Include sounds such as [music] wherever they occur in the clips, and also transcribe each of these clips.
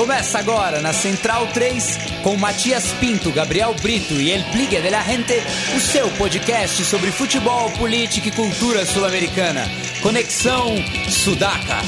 Começa agora na Central 3 com Matias Pinto, Gabriel Brito e El Pligue de la Gente, o seu podcast sobre futebol, política e cultura sul-americana. Conexão Sudaca.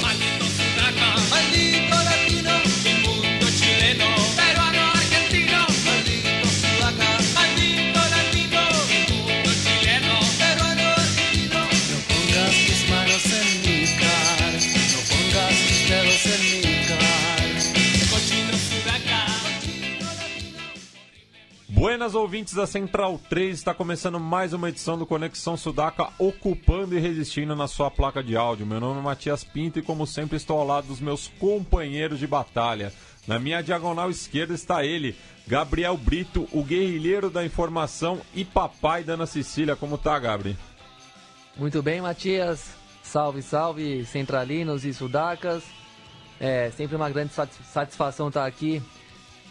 Buenas ouvintes da Central 3, está começando mais uma edição do Conexão Sudaca, ocupando e resistindo na sua placa de áudio. Meu nome é Matias Pinto e, como sempre, estou ao lado dos meus companheiros de batalha. Na minha diagonal esquerda está ele, Gabriel Brito, o guerrilheiro da informação e papai da Ana Cecília. Como tá, Gabri? Muito bem, Matias. Salve, salve, centralinos e sudacas. É sempre uma grande satisfação estar aqui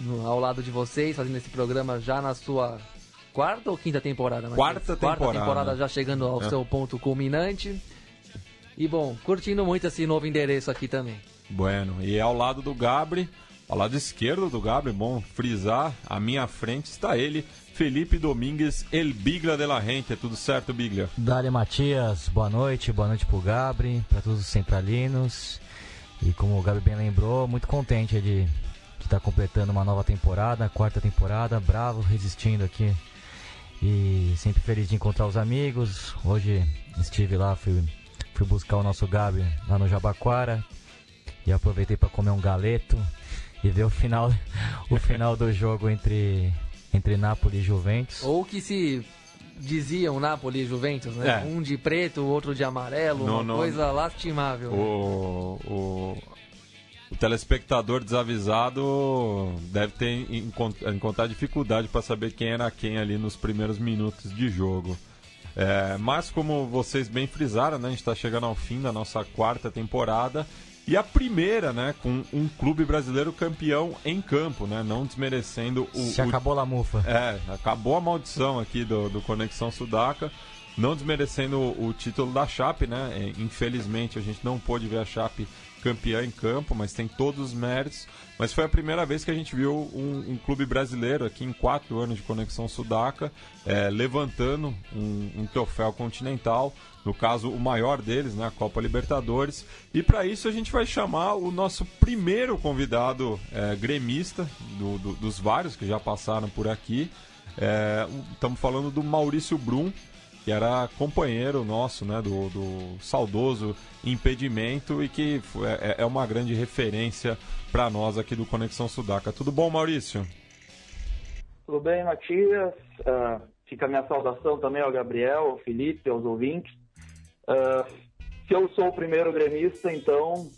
no, ao lado de vocês, fazendo esse programa já na sua quarta ou quinta temporada? Quarta temporada. Quarta temporada já chegando ao é. seu ponto culminante. E bom, curtindo muito esse novo endereço aqui também. Bueno, e ao lado do Gabri, ao lado esquerdo do Gabri, bom frisar, à minha frente está ele, Felipe Domingues, El Bigla de la Rente. É tudo certo, Bigla? Dali Matias, boa noite, boa noite pro Gabri, para todos os centralinos. E como o Gabi bem lembrou, muito contente de está completando uma nova temporada, quarta temporada, bravo, resistindo aqui. E sempre feliz de encontrar os amigos. Hoje estive lá, fui, fui buscar o nosso Gabi lá no Jabaquara e aproveitei para comer um galeto e ver o final, o final do jogo entre, entre Napoli e Juventus. Ou que se diziam Napoli e Juventus, né? É. Um de preto, o outro de amarelo, não, uma não, coisa lastimável. O, o, o telespectador desavisado deve ter encontrar dificuldade para saber quem era quem ali nos primeiros minutos de jogo. É, mas como vocês bem frisaram, né, a gente está chegando ao fim da nossa quarta temporada e a primeira, né, com um clube brasileiro campeão em campo, né, não desmerecendo o. Se acabou a mufa. É, acabou a maldição aqui do, do Conexão Sudaca. Não desmerecendo o, título da Chape, né? É, infelizmente a gente não pôde ver a Chape campeã em campo, mas tem todos os méritos. Mas foi a primeira vez que a gente viu um, um clube brasileiro aqui em quatro anos de Conexão Sudaca é, levantando um, um, troféu continental, no caso o maior deles, né, a Copa Libertadores. E para isso a gente vai chamar o nosso primeiro convidado é, gremista, do, do, dos vários que já passaram por aqui. Estamos é, falando do Maurício Brum, que era companheiro nosso, né, do, do saudoso impedimento e que é, é uma grande referência para nós aqui do Conexão Sudaca. Tudo bom, Maurício? Tudo bem, Matias. Uh, fica a minha saudação também ao Gabriel, ao Felipe, aos ouvintes. Uh, se eu sou o primeiro gremista, então,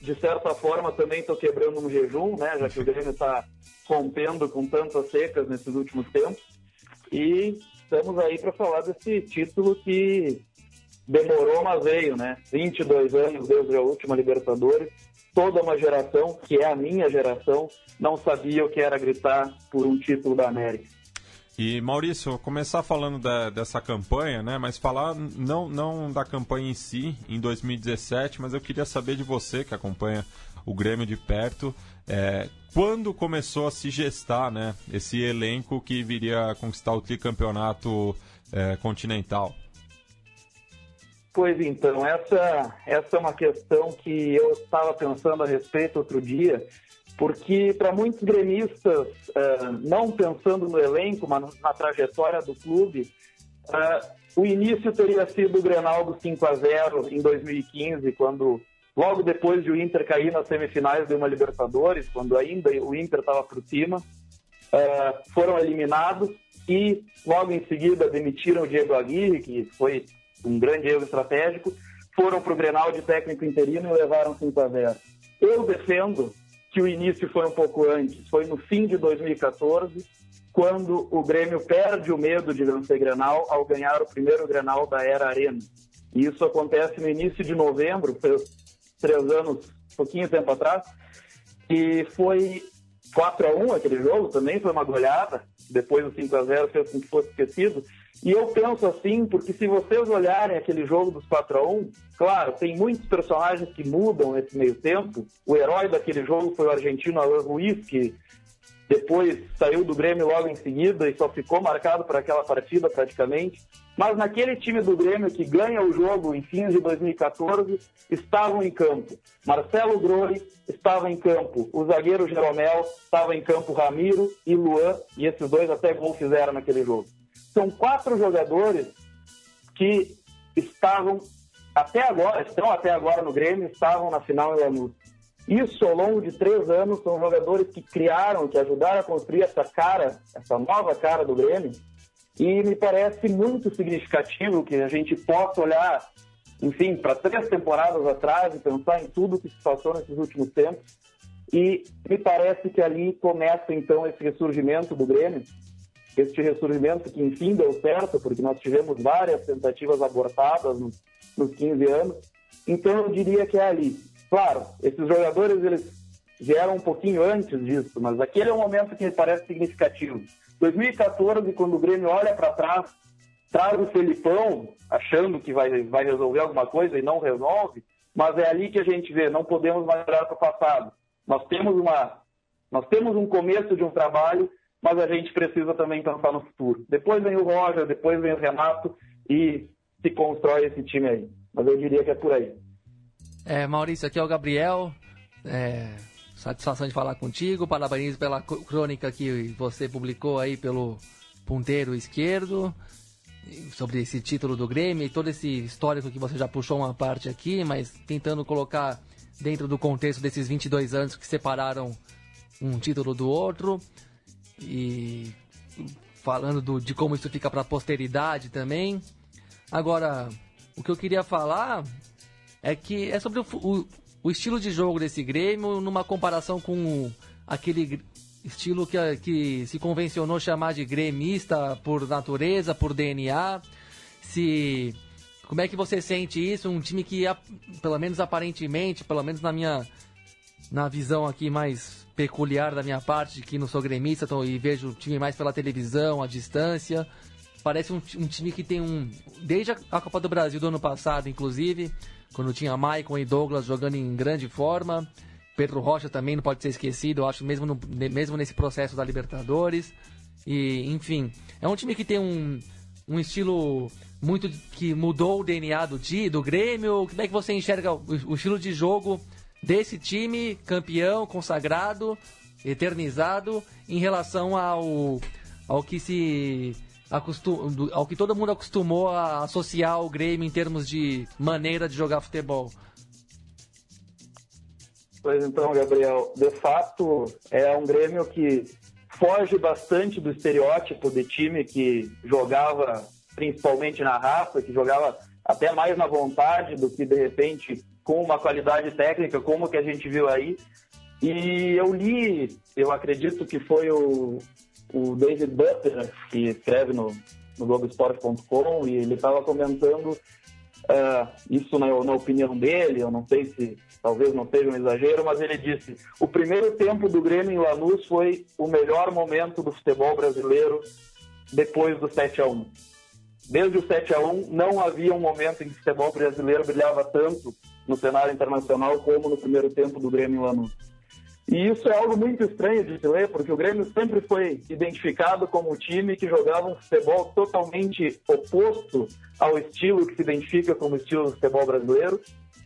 de certa forma, também estou quebrando um jejum, né, já que o Grêmio está rompendo com tantas secas nesses últimos tempos. E estamos aí para falar desse título que demorou, mas veio, né? 22 anos desde a última Libertadores. Toda uma geração, que é a minha geração, não sabia o que era gritar por um título da América. E Maurício, começar falando da, dessa campanha, né? Mas falar não, não da campanha em si, em 2017, mas eu queria saber de você que acompanha o Grêmio de perto. É, quando começou a se gestar né, esse elenco que viria a conquistar o tricampeonato é, continental? Pois então, essa, essa é uma questão que eu estava pensando a respeito outro dia, porque para muitos gremistas, uh, não pensando no elenco, mas na trajetória do clube, uh, o início teria sido o Grenal do 5 a 0 em 2015, quando logo depois de o Inter cair nas semifinais de uma Libertadores, quando ainda o Inter estava por cima, uh, foram eliminados e logo em seguida demitiram o Diego Aguirre, que foi um grande erro estratégico, foram para o Grenal de técnico interino e levaram 5 a 0. Eu defendo que o início foi um pouco antes, foi no fim de 2014, quando o Grêmio perde o medo de vencer Grenal ao ganhar o primeiro Grenal da Era Arena. E isso acontece no início de novembro, três anos, pouquinho tempo atrás, e foi 4 a 1 aquele jogo, também foi uma goleada, depois o 5 a 0 fez com que fosse esquecido, E eu penso assim, porque se vocês olharem aquele jogo dos 4 a 1 claro, tem muitos personagens que mudam nesse meio tempo. O herói daquele jogo foi o argentino Alan Ruiz, que depois saiu do Grêmio logo em seguida e só ficou marcado para aquela partida praticamente. Mas naquele time do Grêmio que ganha o jogo em fins de 2014, estavam em campo. Marcelo Groi estava em campo, o zagueiro Jeromel estava em campo Ramiro e Luan, e esses dois até gol fizeram naquele jogo. São quatro jogadores que estavam até agora, estão até agora no Grêmio, estavam na final em Lanús. Isso, ao longo de três anos, são jogadores que criaram, que ajudaram a construir essa cara, essa nova cara do Grêmio. E me parece muito significativo que a gente possa olhar, enfim, para três temporadas atrás e pensar em tudo que se passou nesses últimos tempos. E me parece que ali começa, então, esse ressurgimento do Grêmio. Este ressurgimento que, enfim, deu certo, porque nós tivemos várias tentativas abortadas nos 15 anos. Então, eu diria que é ali Claro, esses jogadores eles vieram um pouquinho antes disso, mas aquele é um momento que me parece significativo. 2014, quando o Grêmio olha para trás, traz o Felipão, achando que vai, vai resolver alguma coisa e não resolve, mas é ali que a gente vê, não podemos mais olhar para o passado. Nós temos, uma, nós temos um começo de um trabalho, mas a gente precisa também pensar no futuro. Depois vem o Roger, depois vem o Renato e se constrói esse time aí. Mas eu diria que é por aí. É, Maurício, aqui é o Gabriel. É, satisfação de falar contigo. Parabéns pela crônica que você publicou aí pelo ponteiro esquerdo sobre esse título do Grêmio e todo esse histórico que você já puxou uma parte aqui, mas tentando colocar dentro do contexto desses 22 anos que separaram um título do outro e falando do, de como isso fica para a posteridade também. Agora, o que eu queria falar é que é sobre o, o, o, estilo de jogo desse Grêmio numa comparação com aquele estilo que, que se convencionou chamar de gremista por natureza, por DNA. Se como é que você sente isso? Um time que, pelo menos aparentemente, pelo menos na minha na visão aqui mais peculiar da minha parte, que não sou gremista tô, e vejo o time mais pela televisão, à distância. Parece um, um time que tem um. Desde a Copa do Brasil do ano passado, inclusive, quando tinha Maicon e Douglas jogando em grande forma. Pedro Rocha também não pode ser esquecido, eu acho, mesmo, no, mesmo nesse processo da Libertadores. E, enfim, é um time que tem um, um estilo muito que mudou o DNA do, do Grêmio. Como é que você enxerga o, o estilo de jogo desse time campeão, consagrado, eternizado, em relação ao, ao que se acostum, ao que todo mundo acostumou a associar o Grêmio em termos de maneira de jogar futebol. Pois então, Gabriel, de fato é um Grêmio que foge bastante do estereótipo de time que jogava principalmente na raça, que jogava até mais na vontade do que de repente com uma qualidade técnica como que a gente viu aí. E eu li, eu acredito que foi o, o David Butler, que escreve no, no Globoesporte.com, e ele estava comentando uh, isso na, na, opinião dele, eu não sei se talvez não seja um exagero, mas ele disse: o primeiro tempo do Grêmio em Lanús foi o melhor momento do futebol brasileiro depois do 7 a 1 Desde o 7 a 1 não havia um momento em que o futebol brasileiro brilhava tanto no cenário internacional como no primeiro tempo do Grêmio em Lanús. E isso é algo muito estranho de se ler, porque o Grêmio sempre foi identificado como um time que jogava um futebol totalmente oposto ao estilo que se identifica como estilo do futebol brasileiro.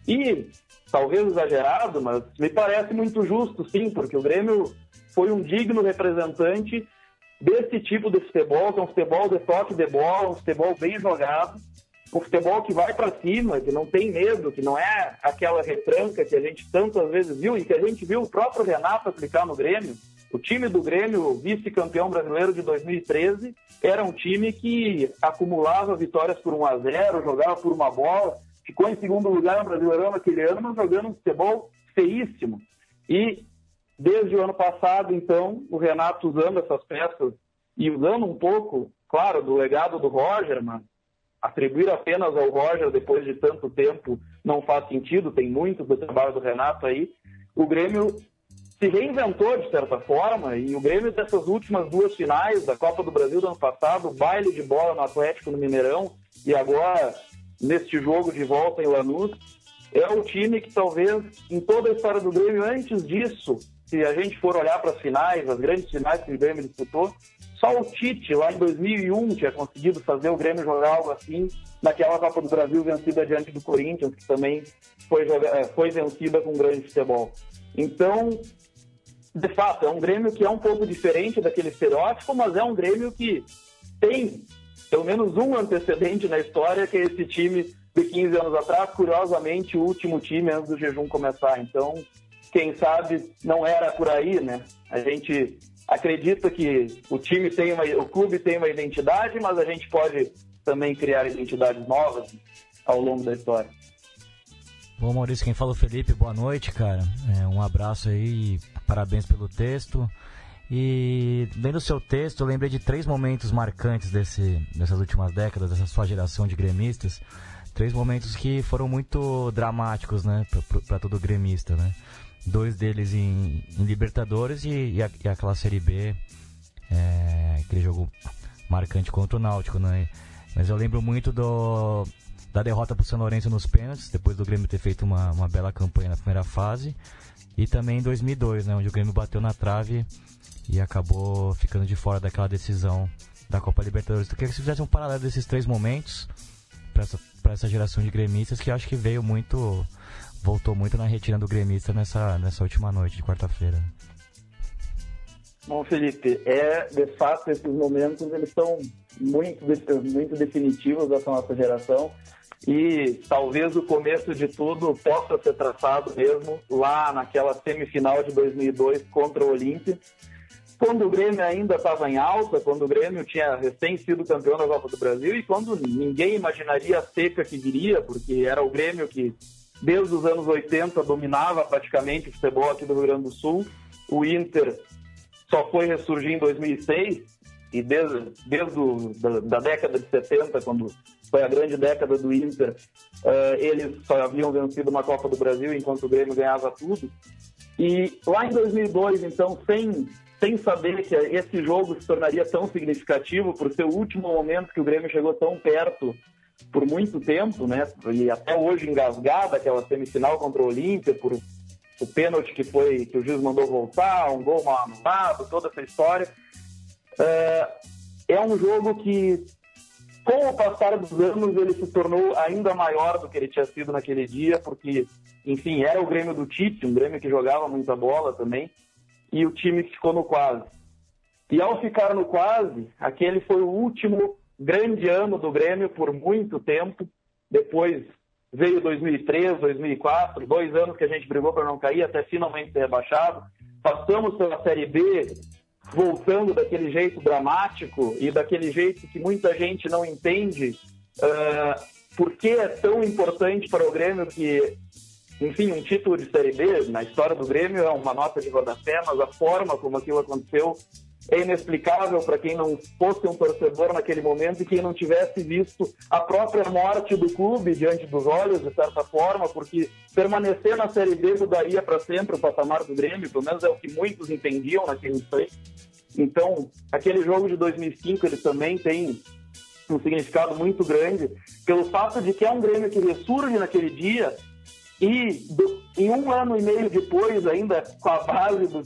E, talvez exagerado, mas me parece muito justo, sim, porque o Grêmio foi um digno representante desse tipo de futebol, que é um futebol de toque de bola, um futebol bem jogado, um futebol que vai para cima, que não tem medo, que não é aquela retranca que a gente tantas vezes viu e que a gente viu o próprio Renato aplicar no Grêmio. O time do Grêmio, vice-campeão brasileiro de 2013, era um time que acumulava vitórias por 1 a 0 jogava por uma bola, ficou em segundo lugar no Brasileirão naquele ano, mas jogando um futebol feíssimo. E desde o ano passado, então, o Renato usando essas peças e usando um pouco, claro, do legado do Roger, mas atribuir apenas ao Roger depois de tanto tempo não faz sentido, tem muito do trabalho do Renato aí. O Grêmio se reinventou de certa forma e o Grêmio dessas últimas duas finais da Copa do Brasil do ano passado, baile de bola no Atlético no Mineirão e agora neste jogo de volta em Lanús, é o time que talvez em toda a história do Grêmio antes disso, se a gente for olhar para as finais, as grandes finais que o Grêmio disputou, só o Tite lá em 2001 tinha conseguido fazer o Grêmio jogar algo assim naquela Copa do Brasil vencida diante do Corinthians, que também foi, é, foi vencida com grande futebol. Então, de fato, é um Grêmio que é um pouco diferente daquele estereótipo, mas é um Grêmio que tem pelo menos um antecedente na história, que é esse time de 15 anos atrás, curiosamente, o último time antes do jejum começar. Então, quem sabe não era por aí, né? A gente acredita que o time tem uma, o clube tem uma identidade, mas a gente pode também criar identidades novas ao longo da história. Bom, Maurício, quem fala o Felipe, boa noite, cara. É, um abraço aí, parabéns pelo texto. E dentro do seu texto, eu lembrei de três momentos marcantes desse, dessas últimas décadas, dessa sua geração de gremistas. Três momentos que foram muito dramáticos, né, para todo gremista, né? Dois deles em, em Libertadores e, e, a, e, aquela Série B, é, aquele jogo marcante contra o Náutico, né? Mas eu lembro muito do, da derrota para o São Lourenço nos pênaltis, depois do Grêmio ter feito uma, uma bela campanha na primeira fase. E também em 2002, né, onde o Grêmio bateu na trave e acabou ficando de fora daquela decisão da Copa Libertadores. Eu queria que você fizesse um paralelo desses três momentos para essa, essa geração de gremistas que acho que veio muito, voltou muito na retina do gremista nessa, nessa última noite de quarta-feira. Bom, Felipe, é de fato esses momentos eles são muito, muito definitivos dessa nossa geração e talvez o começo de tudo possa ser traçado mesmo lá naquela semifinal de 2002 contra o Olímpia, quando o Grêmio ainda estava em alta, quando o Grêmio tinha recém sido campeão da Copa do Brasil e quando ninguém imaginaria a seca que viria, porque era o Grêmio que desde os anos 80 dominava praticamente o futebol aqui do Rio Grande do Sul. O Inter só foi ressurgir em 2006 e desde, desde o, da, da, década de 70, quando foi a grande década do Inter, uh, eles só haviam vencido uma Copa do Brasil enquanto o Grêmio ganhava tudo. E lá em 2002, então, sem, sem saber que esse jogo se tornaria tão significativo, por ser o último momento que o Grêmio chegou tão perto por muito tempo, né? E até hoje engasgada aquela semifinal contra o Olímpia, por o pênalti que foi que o juiz mandou voltar, um gol mal anulado, toda essa história. É, é um jogo que, com o passar dos anos, ele se tornou ainda maior do que ele tinha sido naquele dia, porque, enfim, era o Grêmio do Tite, um Grêmio que jogava muita bola também, e o time ficou no quase. E ao ficar no quase, aquele foi o último grande ano do Grêmio por muito tempo. Depois veio 2003, 2004, dois anos que a gente brigou para não cair, até finalmente ser rebaixado. Passamos pela Série B, voltando daquele jeito dramático e daquele jeito que muita gente não entende uh, por que é tão importante para o Grêmio que, enfim, um título de Série B na história do Grêmio é uma nota de rodapé, mas a forma como aquilo aconteceu é inexplicável para quem não fosse um torcedor naquele momento e quem não tivesse visto a própria morte do clube diante dos olhos, de certa forma, porque permanecer na Série B mudaria para sempre o patamar do Grêmio, pelo menos é o que muitos entendiam naquele instante. Então, aquele jogo de 2005 ele também tem um significado muito grande pelo fato de que é um Grêmio que ressurge naquele dia e em um ano e meio depois, ainda com a base do,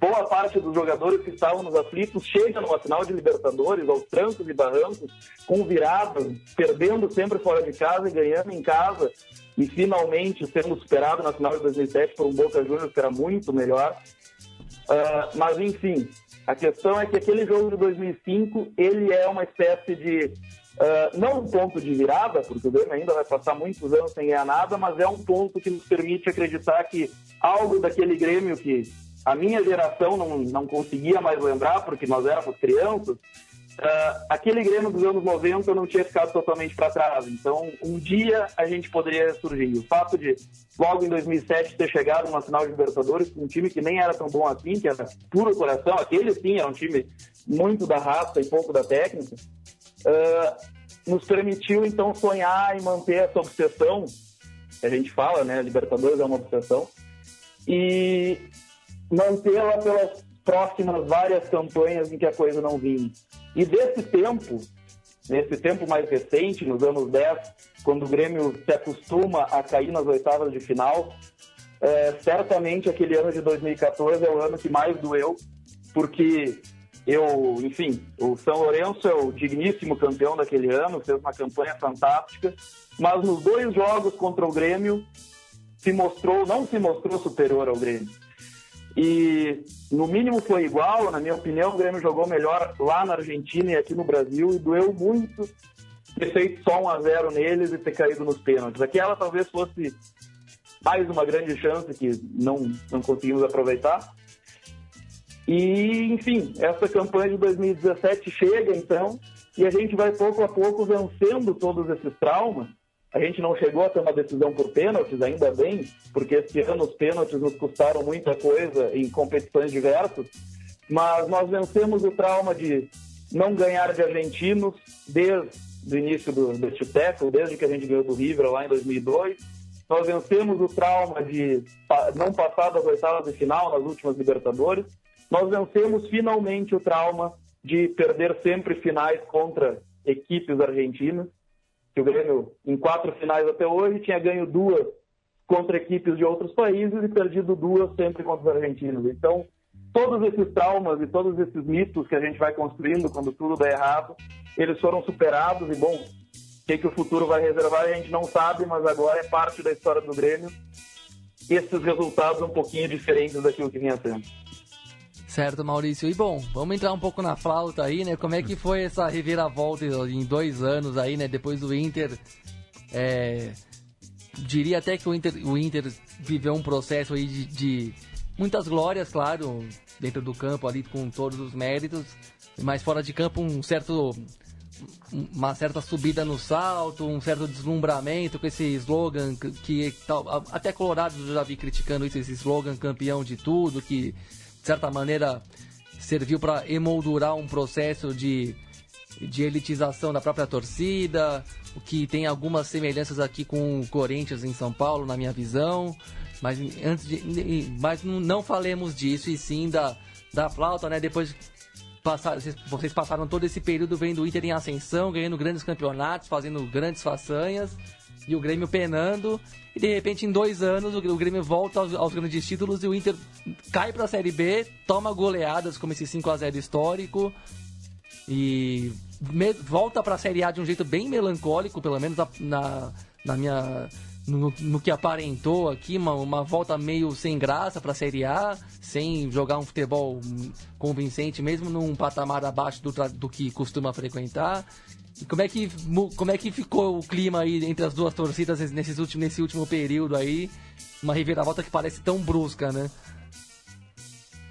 boa parte dos jogadores que estavam nos aflitos chega numa final de Libertadores, aos trancos e barrancos, com viradas, perdendo sempre fora de casa e ganhando em casa, e finalmente sendo superado na final de 2007 por um Boca Juniors que era muito melhor. Uh, mas, enfim, a questão é que aquele jogo de 2005, ele é uma espécie de, uh, não um ponto de virada, porque o Grêmio ainda vai passar muitos anos sem ganhar nada, mas é um ponto que nos permite acreditar que algo daquele Grêmio que a minha geração não, não conseguia mais lembrar, porque nós éramos crianças, uh, aquele Grêmio dos anos 90 não tinha ficado totalmente para trás. Então, um dia a gente poderia surgir. O fato de, logo em 2007, ter chegado numa final de Libertadores com um time que nem era tão bom assim, que era puro coração, aquele sim era um time muito da raça e pouco da técnica, uh, nos permitiu então sonhar e manter essa obsessão. A gente fala, né? Libertadores é uma obsessão. E mantê-la pelas próximas várias campanhas em que a coisa não vinha. E desse tempo, nesse tempo mais recente, nos anos 10, quando o Grêmio se acostuma a cair nas oitavas de final, é, certamente aquele ano de 2014 é o ano que mais doeu, porque eu, enfim, o São Lourenço é o digníssimo campeão daquele ano, fez uma campanha fantástica, mas nos dois jogos contra o Grêmio se mostrou, não se mostrou superior ao Grêmio. E no mínimo foi igual, na minha opinião, o Grêmio jogou melhor lá na Argentina e aqui no Brasil e doeu muito ter feito só 1 a 0 neles e ter caído nos pênaltis. Aquela talvez fosse mais uma grande chance que não, não conseguimos aproveitar. E, enfim, essa campanha de 2017 chega então e a gente vai pouco a pouco vencendo todos esses traumas. A gente não chegou a ter uma decisão por pênaltis, ainda bem, porque esse ano os pênaltis nos custaram muita coisa em competições diversas, mas nós vencemos o trauma de não ganhar de argentinos desde o início do, deste século, desde que a gente ganhou do River lá em 2002 nós vencemos o trauma de não passar das oitavas de final nas últimas Libertadores. Nós vencemos finalmente o trauma de perder sempre finais contra equipes argentinas. Que o Grêmio, em quatro finais até hoje, tinha ganho duas contra equipes de outros países e perdido duas sempre contra os argentinos. Então, todos esses traumas e todos esses mitos que a gente vai construindo quando tudo dá errado, eles foram superados e, bom, que, que o futuro vai reservar a gente não sabe, mas agora é parte da história do Grêmio. Esses resultados um pouquinho diferentes daquilo que vinha sendo. Certo, Maurício. E bom, vamos entrar um pouco na flauta aí, né? Como é que foi essa reviravolta em dois anos aí, né? Depois do Inter. É... Diria até que o Inter, o Inter viveu um processo aí de, de muitas glórias, claro, dentro do campo ali com todos os méritos, mas fora de campo um certo uma certa subida no salto, um certo deslumbramento com esse slogan que, que até Colorado já vi criticando isso, esse slogan campeão de tudo, que certa maneira serviu para emoldurar um processo de, de elitização da própria torcida, o que tem algumas semelhanças aqui com o Corinthians em São Paulo, na minha visão. Mas antes de, mas não falemos disso e sim da, da flauta, né? Depois passaram, vocês passaram todo esse período vendo o Inter em ascensão, ganhando grandes campeonatos, fazendo grandes façanhas, e o Grêmio penando, e de repente em dois anos o Grêmio volta aos, aos grandes títulos e o Inter cai para a Série B, toma goleadas como esse 5 a 0 histórico, e me, volta para a Série A de um jeito bem melancólico, pelo menos na, na minha no, no, que aparentou aqui, uma, uma volta meio sem graça para a Série A, sem jogar um futebol convincente, mesmo num patamar abaixo do, do que costuma frequentar. Como é, que, como é que ficou o clima aí entre as duas torcidas nesses últimos, nesse último período aí? Uma reviravolta que parece tão brusca, né?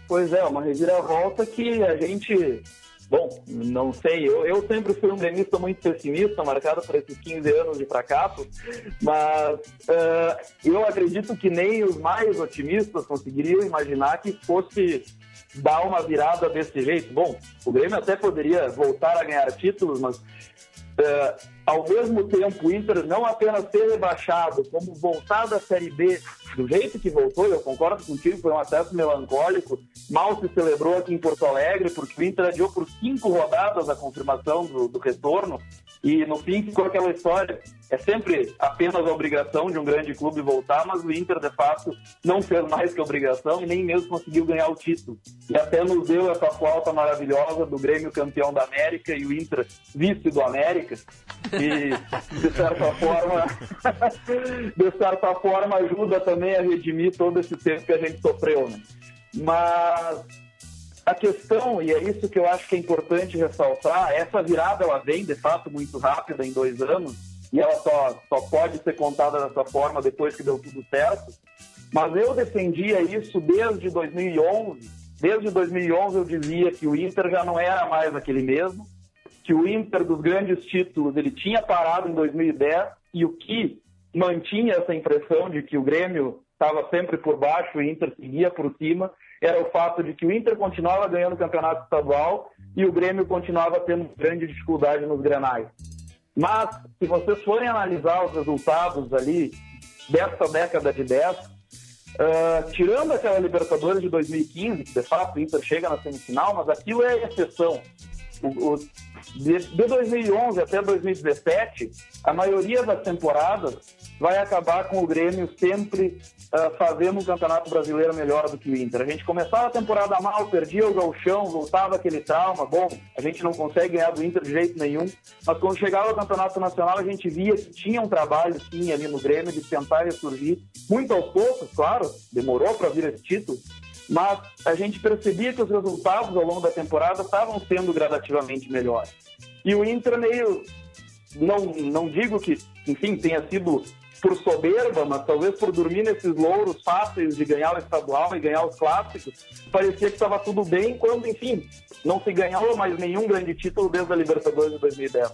Pois é, uma reviravolta que a gente Bom, não sei. Eu, eu sempre fui um gremista muito pessimista, marcado por esses 15 anos de fracasso, mas uh, eu acredito que nem os mais otimistas conseguiriam imaginar que fosse dar uma virada desse jeito. Bom, o Grêmio até poderia voltar a ganhar títulos, mas uh, ao mesmo tempo o Inter não apenas ser rebaixado, como voltar da Série B do jeito que voltou, eu concordo contigo, foi um acesso melancólico. Mal se celebrou aqui em Porto Alegre, porque o Inter adiou por cinco rodadas a confirmação do, do retorno. E no fim ficou aquela história. É sempre apenas a obrigação de um grande clube voltar, mas o Inter, de fato, não fez mais que obrigação e nem mesmo conseguiu ganhar o título. E até nos deu essa flauta maravilhosa do Grêmio campeão da América e o Inter vice do América. E, de certa forma, [laughs] de certa forma, ajuda também a redimir todo esse tempo que a gente sofreu, né? Mas a questão, e é isso que eu acho que é importante ressaltar, essa virada ela vem de fato muito rápida em dois anos, e ela só, só pode ser contada dessa forma depois que deu tudo certo. Mas eu defendia isso desde 2011. Desde 2011 eu dizia que o Inter já não era mais aquele mesmo, que o Inter dos grandes títulos ele tinha parado em 2010 e o que mantinha essa impressão de que o Grêmio estava sempre por baixo, o Inter seguia por cima, era o fato de que o Inter continuava ganhando o campeonato estadual e o Grêmio continuava tendo grande dificuldade nos grenais. Mas, se vocês forem analisar os resultados ali dessa década de 10, uh, Uh, tirando aquela Libertadores de 2015, que de fato o Inter chega na semifinal, mas aquilo é exceção. O, o, de, de 2011 até 2017, a maioria das temporadas vai acabar com o Grêmio sempre uh, fazendo um campeonato brasileiro melhor do que o Inter. A gente começava a temporada mal, perdia o galchão, voltava aquele trauma, bom, a gente não consegue ganhar do Inter de jeito nenhum, mas quando chegava o campeonato nacional a gente via que tinha um trabalho sim ali no Grêmio de tentar ressurgir, muito aos poucos, claro, demorou para vir esse título, mas a gente percebia que os resultados ao longo da temporada estavam sendo gradativamente melhores. E o Inter meio, não, não digo que, enfim, tenha sido por soberba, mas talvez por dormir nesses louros fáceis de ganhar o estadual e ganhar os clássicos, parecia que estava tudo bem quando, enfim, não se ganhava mais nenhum grande título desde a Libertadores de 2010.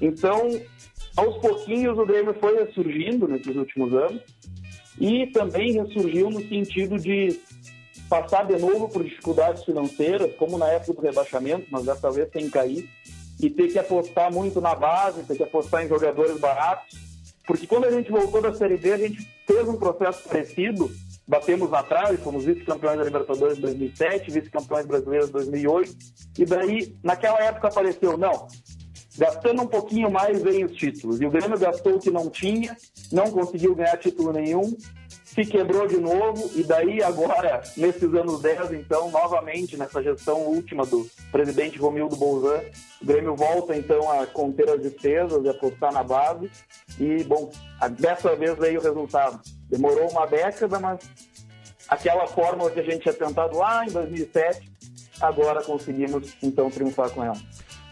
Então, aos pouquinhos o Grêmio foi ressurgindo nesses últimos anos e também ressurgiu no sentido de passar de novo por dificuldades financeiras, como na época do rebaixamento, mas dessa vez sem cair, e ter que apostar muito na base, ter que apostar em jogadores baratos, porque quando a gente voltou da Série B, a gente fez um processo parecido, batemos atrás, fomos vice-campeões da Libertadores de 2007, vice-campeões brasileiros de 2008, e daí, naquela época apareceu, não, gastando um pouquinho mais vem os títulos, e o Grêmio gastou o que não tinha, não conseguiu ganhar título nenhum, se quebrou de novo e daí agora, [laughs] nesses anos 10, então, novamente nessa gestão última do presidente Romildo Bolzan, o Grêmio volta então a conter as despesas e apostar na base e, bom, dessa vez veio o resultado. Demorou uma década, mas aquela fórmula que a gente tinha tentado lá em 2007, agora conseguimos então triunfar com ela.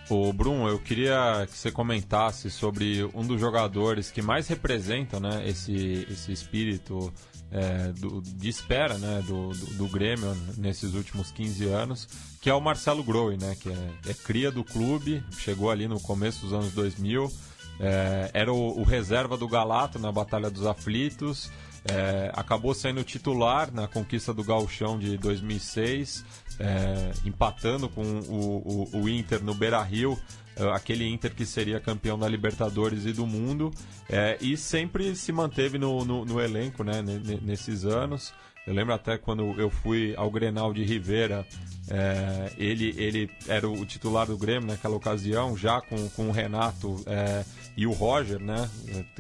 O Bruno, eu queria que você comentasse sobre um dos jogadores que mais representa né, esse, esse espírito é, do, de espera né, do, do, do, Grêmio nesses últimos 15 anos, que é o Marcelo Groi, né, que é, é cria do clube, chegou ali no começo dos anos 2000, é, era o, o, reserva do Galato na Batalha dos Aflitos, é, acabou sendo titular na conquista do Gauchão de 2006, é, empatando com o, o, o Inter no Beira Rio eh, aquele Inter que seria campeão da Libertadores e do mundo, é, e sempre se manteve no, no, no elenco né, nesses anos. Eu lembro até quando eu fui ao Grenal de Rivera, é, ele, ele era o titular do Grêmio naquela ocasião, já com, com o Renato é, e o Roger, né,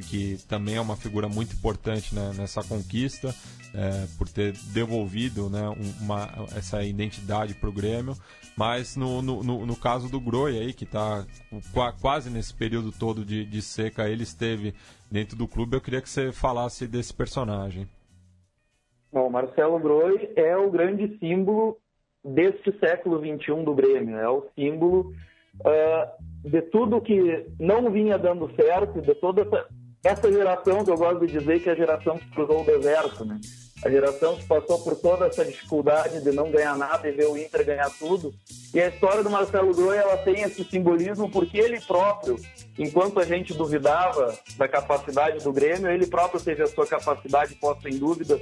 que também é uma figura muito importante né, nessa conquista, é, por ter devolvido né, uma, essa identidade para o Grêmio. Mas no, no, no, caso do Groi aí, que está quase nesse período todo de, de seca, ele esteve dentro do clube, eu queria que você falasse desse personagem. Bom, Marcelo Groi é o grande símbolo deste século XXI do Grêmio. É o símbolo uh, de tudo que não vinha dando certo, de toda essa, essa geração que eu gosto de dizer que é a geração que cruzou o deserto, né? A geração que passou por toda essa dificuldade de não ganhar nada e ver o Inter ganhar tudo. E a história do Marcelo Groi, ela tem esse simbolismo porque ele próprio, enquanto a gente duvidava da capacidade do Grêmio, ele próprio teve a sua capacidade posta em dúvida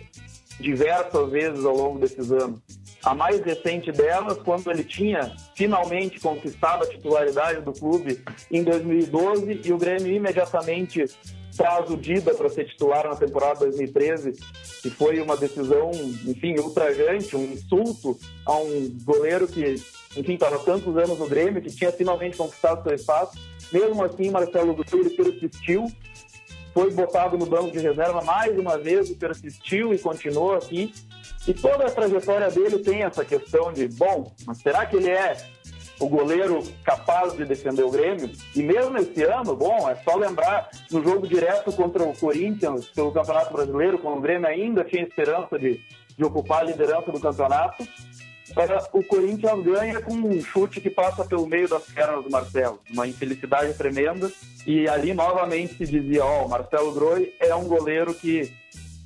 diversas vezes ao longo desses anos. A mais recente delas, quando ele tinha finalmente conquistado a titularidade do clube em 2012 e o Grêmio imediatamente traz o Dida para ser titular na temporada 2013, que foi uma decisão, enfim, ultrajante, um insulto a um goleiro que, enfim, estava tantos anos no Grêmio, que tinha finalmente conquistado seu espaço. Mesmo assim, Marcelo Gutierrez persistiu foi botado no banco de reserva mais uma vez e persistiu e continuou aqui. E toda a trajetória dele tem essa questão de, bom, mas será que ele é o goleiro capaz de defender o Grêmio? E mesmo esse ano, bom, é só lembrar no jogo direto contra o Corinthians pelo Campeonato Brasileiro, quando o Grêmio ainda tinha esperança de, de ocupar a liderança do campeonato, era, o Corinthians ganha com um chute que passa pelo meio das pernas do Marcelo. Uma infelicidade tremenda. E ali novamente se dizia: Ó, oh, o Marcelo Groi é um goleiro que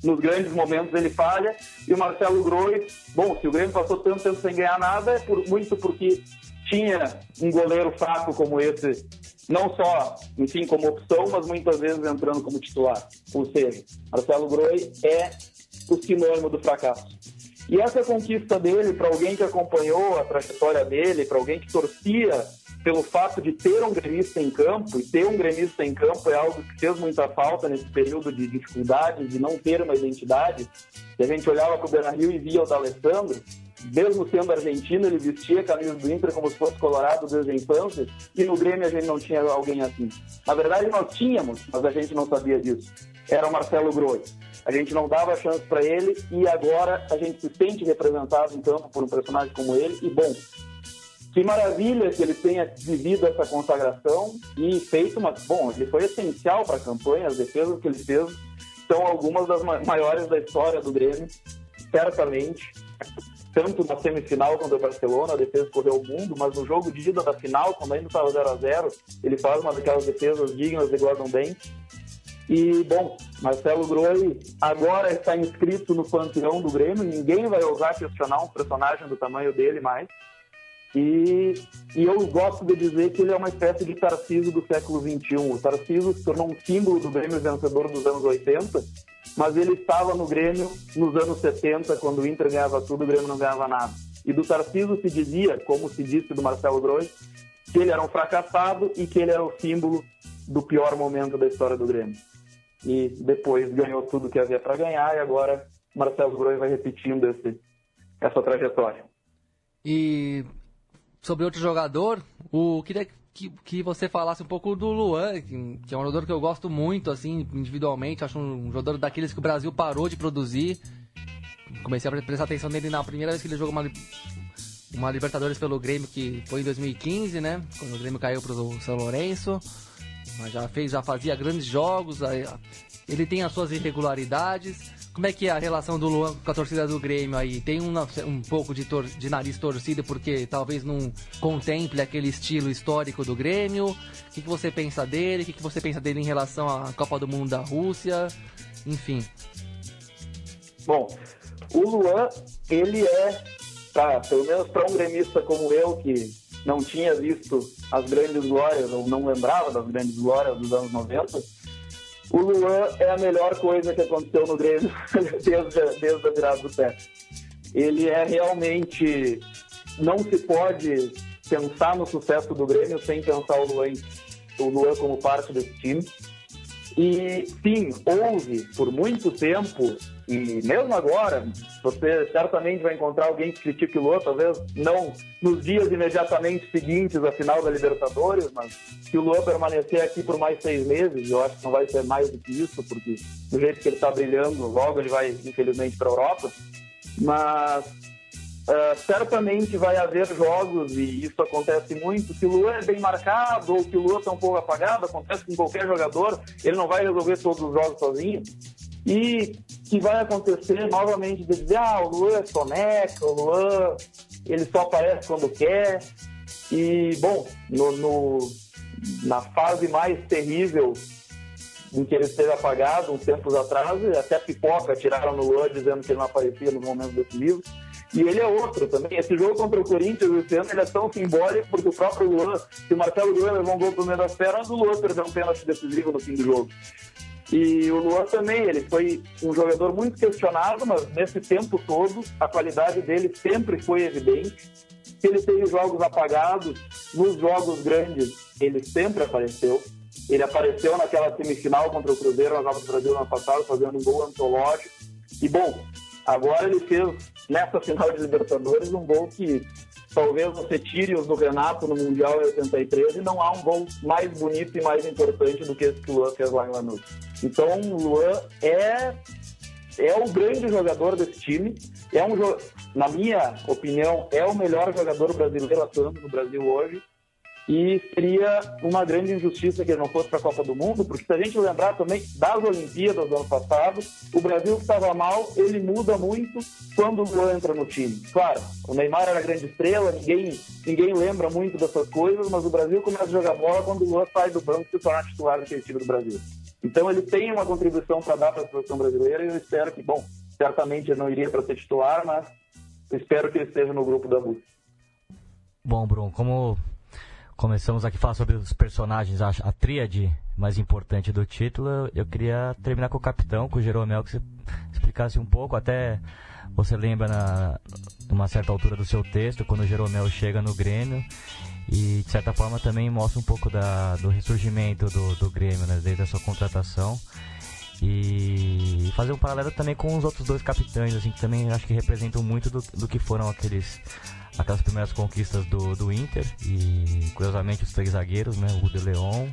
nos grandes momentos ele falha. E o Marcelo Groi, bom, se o Grêmio passou tanto tempo sem ganhar nada, é por, muito porque tinha um goleiro fraco como esse, não só, enfim, como opção, mas muitas vezes entrando como titular. Ou seja, Marcelo Groi é o sinônimo do fracasso. E essa conquista dele, para alguém que acompanhou a trajetória dele, para alguém que torcia pelo fato de ter um gremista em campo, e ter um gremista em campo é algo que fez muita falta nesse período de dificuldade, de não ter uma identidade. E a gente olhava para o Beira-Rio e via o D'Alessandro, mesmo sendo argentino, ele vestia a camisa do Inter como se fosse colorado desde a infância, e no Grêmio a gente não tinha alguém assim. Na verdade, nós tínhamos, mas a gente não sabia disso. Era o Marcelo Groi. A gente não dava chance para ele e agora a gente se sente representado em campo por um personagem como ele. E bom, que maravilha que ele tenha vivido essa consagração e feito uma. Bom, ele foi essencial para a campanha, as defesas que ele fez são algumas das maiores da história do Grêmio, certamente. Tanto na semifinal contra o Barcelona, a defesa correu o mundo, mas no jogo de ida da final, quando ainda estava 0 a 0 ele faz uma daquelas defesas dignas de Gordon Banks. E, bom, Marcelo Groi agora está inscrito no panteão do Grêmio, ninguém vai ousar questionar um personagem do tamanho dele mais. E, e, eu gosto de dizer que ele é uma espécie de Tarcísio do século XXI. O Tarcísio se tornou um símbolo do Grêmio vencedor dos anos 80, mas ele estava no Grêmio nos anos 70, quando o Inter ganhava tudo, o Grêmio não ganhava nada. E do Tarcísio se dizia, como se disse do Marcelo Groi, que ele era um fracassado e que ele era o símbolo do pior momento da história do Grêmio. E depois ganhou tudo que havia para ganhar e agora Marcelo Groi vai repetindo esse, essa trajetória. E sobre outro jogador, o queria que, que você falasse um pouco do Luan, que, é um jogador que eu gosto muito, assim, individualmente. Acho um, jogador daqueles que o Brasil parou de produzir. Comecei a prestar atenção nele na primeira vez que ele jogou uma, uma Libertadores pelo Grêmio, que foi em 2015, né? Quando o Grêmio caiu pro São Lourenço. Mas já fez, já fazia grandes jogos. Ele tem as suas irregularidades como é que é a relação do Luan com a torcida do Grêmio aí? Tem um, um pouco de, tor de nariz torcido porque talvez não contemple aquele estilo histórico do Grêmio? O que, que você pensa dele? O que, que você pensa dele em relação à Copa do Mundo da Rússia? Enfim. Bom, o Luan, ele é, tá, pelo menos para um gremista como eu, que não tinha visto as grandes glórias, ou não lembrava das grandes glórias dos anos 90, o Luan é a melhor coisa que aconteceu no Grêmio [laughs] desde, desde a virada do pé. Ele é realmente. Não se pode pensar no sucesso do Grêmio sem pensar o Luan, o Luan como parte desse time. E sim, houve por muito tempo, e mesmo agora, você certamente vai encontrar alguém que critique o Luan, talvez não nos dias imediatamente seguintes à final da Libertadores, mas se o Luan permanecer aqui por mais seis meses, eu acho que não vai ser mais do que isso, porque do jeito que ele está brilhando, logo ele vai, infelizmente, para a Europa. Mas Uh, certamente vai haver jogos, e isso acontece muito, que o Luan é bem marcado ou que o Luan está um pouco apagado, acontece com qualquer jogador, ele não vai resolver todos os jogos sozinho. E que vai acontecer novamente de dizer, ah, o Luan é soneca, o Luan ele só aparece quando quer. E, bom, no, no, na fase mais terrível em que ele esteve apagado, uns tempos atrás, até pipoca tiraram no Luan dizendo que ele não aparecia nos momentos decisivos. E ele é outro também. Esse jogo contra o Corinthians esse ano ele é tão simbólico porque o próprio Luan, se o Marcelo Luan levou um gol pro meio das pernas, o Luan perdeu um pênalti decisivo no fim do jogo. E o Luan também, ele foi um jogador muito questionado, mas nesse tempo todo a qualidade dele sempre foi evidente. Ele teve jogos apagados, nos jogos grandes ele sempre apareceu. Ele apareceu naquela semifinal contra o Cruzeiro na Copa do Brasil no ano passado, fazendo um gol antológico. E bom, agora ele fez nessa final de Libertadores, um gol que talvez você tire os do Renato no Mundial em 83 e não há um gol mais bonito e mais importante do que esse que o Luan fez lá em Lanús. Então, o Luan é, é o grande jogador desse time, é um, na minha opinião, é o melhor jogador brasileiro atuando no Brasil hoje e seria uma grande injustiça que ele não fosse para a Copa do Mundo, porque se a gente lembrar também das Olimpíadas do ano passado, o Brasil estava mal, ele muda muito quando o Luan entra no time. Claro, o Neymar era grande estrela, ninguém, ninguém lembra muito dessas coisas, mas o Brasil começa a jogar bola quando o Luan sai do banco e se torna titular daquele time do Brasil. Então ele tem uma contribuição para dar para a seleção brasileira e eu espero que, bom, certamente ele não iria para ser titular, mas espero que ele esteja no grupo da Rússia. Bom, Bruno, como começamos aqui a falar sobre os personagens, a, a tríade mais importante do título, eu queria terminar com o capitão, com o Jeromel, que você explicasse um pouco, até você lembra na numa certa altura do seu texto, quando o Jeromel chega no Grêmio, e de certa forma também mostra um pouco da, do ressurgimento do, do Grêmio, né, desde a sua contratação. E fazer um paralelo também com os outros dois capitães, assim, que também acho que representam muito do, do que foram aqueles aquelas primeiras conquistas do, do Inter e curiosamente os três zagueiros, né, o De Leon,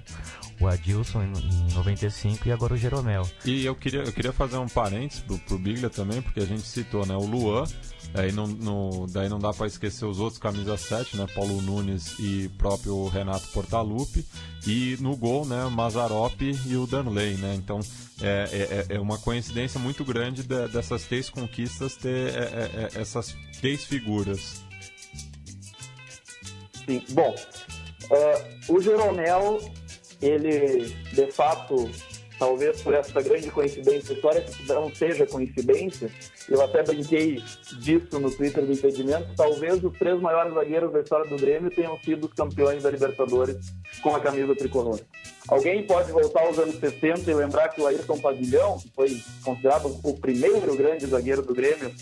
o Adilson em, em 95 e agora o Jeromel. E eu queria, eu queria fazer um parênteses pro, pro Biglia também, porque a gente citou, né, o Luan, Aí não, no, daí não dá para esquecer os outros camisa 7, né? Paulo Nunes e próprio Renato Portaluppi. E no gol, né? Mazarop e o Danley, né? Então é, é, é, é uma coincidência muito grande de, dessas três conquistas ter é, é, é essas três figuras. Sim, bom, uh, o Jeromel, ele de fato, talvez por essa grande coincidência histórica, que não seja coincidência, eu até brinquei disso no Twitter do impedimento, talvez os três maiores zagueiros da história do Grêmio tenham sido os campeões da Libertadores com a camisa tricolor. Alguém pode voltar aos anos 60 e lembrar que o Ayrton Pavilhão, que foi considerado o primeiro grande zagueiro do Grêmio,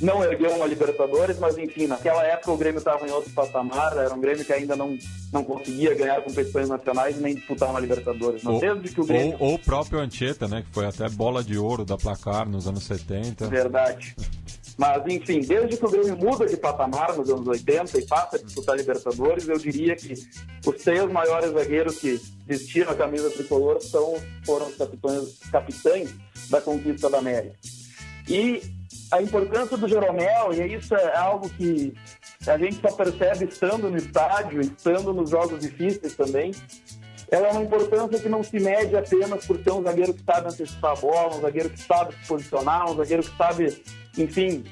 não ergueu uma Libertadores, mas enfim, naquela época o Grêmio estava em outro patamar, era um Grêmio que ainda não, não conseguia ganhar competições nacionais nem disputar uma Libertadores. Mas ou, desde que o Grêmio... ou, ou o próprio Anchieta, né, que foi até bola de ouro da placar nos anos 70. Verdade. Mas, enfim, desde que o Grêmio muda de patamar nos anos 80 e passa a disputar Libertadores, eu diria que os três maiores zagueiros que vestiram a camisa tricolor são, foram os capitães, capitães da conquista da América. E a importância do Jeromel, e isso é algo que a gente só percebe estando no estádio, estando nos jogos difíceis também, ela é uma importância que não se mede apenas por ser um zagueiro que sabe antecipar a bola, um zagueiro que sabe se posicionar, um zagueiro que sabe, enfim,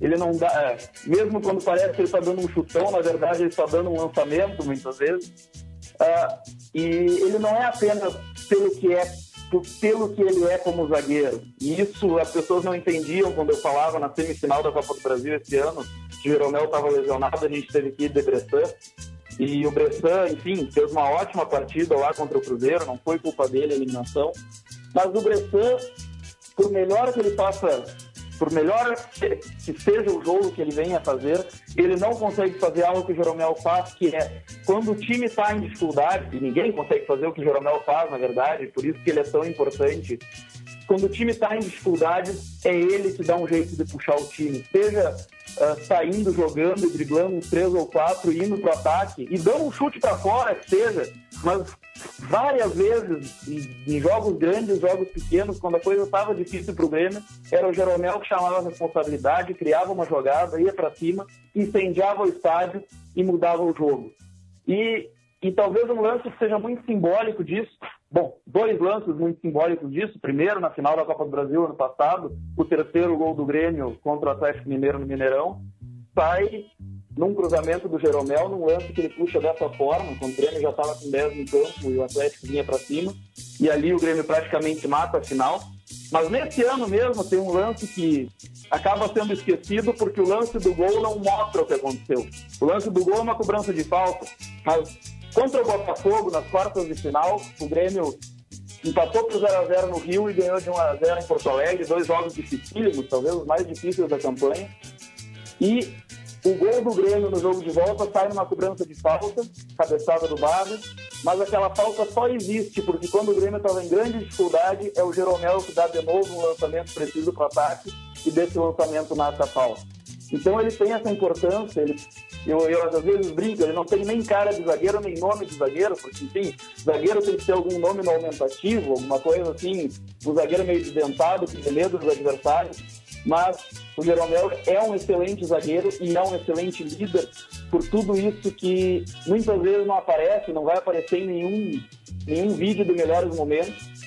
ele não dá. É, mesmo quando parece que ele está dando um chutão, na verdade ele está dando um lançamento muitas vezes. Uh, e ele não é apenas pelo que é pelo que ele é como zagueiro. E isso as pessoas não entendiam quando eu falava na semifinal da Copa do Brasil esse ano, que o Jeromel estava lesionado, a gente teve que ir de Bressan. E o Bressan, enfim, fez uma ótima partida lá contra o Cruzeiro, não foi culpa dele a eliminação. Mas o Bressan, por melhor que ele faça, por melhor que seja o jogo que ele venha fazer, ele não consegue fazer algo que o Jeromel faz, que é quando o time está em dificuldade, e ninguém consegue fazer o que o Jeromel faz, na verdade, por isso que ele é tão importante. Quando o time está em dificuldade, é ele que dá um jeito de puxar o time. Seja uh, saindo, jogando, driblando três ou quatro, indo pro ataque e dando um chute para fora, que seja, mas várias vezes em, em, jogos grandes, jogos pequenos, quando a coisa estava difícil para o Grêmio, era o Jeromel que chamava a responsabilidade, criava uma jogada, ia para cima, incendiava o estádio e mudava o jogo. E, e talvez um lance que seja muito simbólico disso, bom, dois lances muito simbólicos disso, primeiro na final da Copa do Brasil ano passado, o terceiro gol do Grêmio contra o Atlético Mineiro no Mineirão, sai num cruzamento do Jeromel, num lance que ele puxa dessa forma, quando o Grêmio já estava com 10 no campo e o Atlético vinha para cima, e ali o Grêmio praticamente mata a final. Mas nesse ano mesmo tem um lance que acaba sendo esquecido porque o lance do gol não mostra o que aconteceu. O lance do gol é uma cobrança de falta, mas contra o Botafogo, nas quartas de final, o Grêmio empatou o 0x0 no Rio e ganhou de 1x0 em Porto Alegre, dois jogos dificílimos, talvez os mais difíceis da campanha. E o gol do Grêmio no jogo de volta sai numa cobrança de falta, cabeçada do Barros, mas aquela falta só existe porque quando o Grêmio estava em grande dificuldade, é o Jeromel que dá de novo um lançamento preciso para o ataque e desse lançamento nasce a falta. Então ele tem essa importância, ele, eu, eu às vezes brinco, ele não tem nem cara de zagueiro, nem nome de zagueiro, porque enfim, zagueiro tem que ter algum nome no aumentativo, alguma coisa assim, um zagueiro meio desdentado, que tem medo dos adversários mas o Jeromel é um excelente zagueiro e é um excelente líder por tudo isso que muitas vezes não aparece, não vai aparecer em nenhum, nenhum vídeo do Melhores Momentos,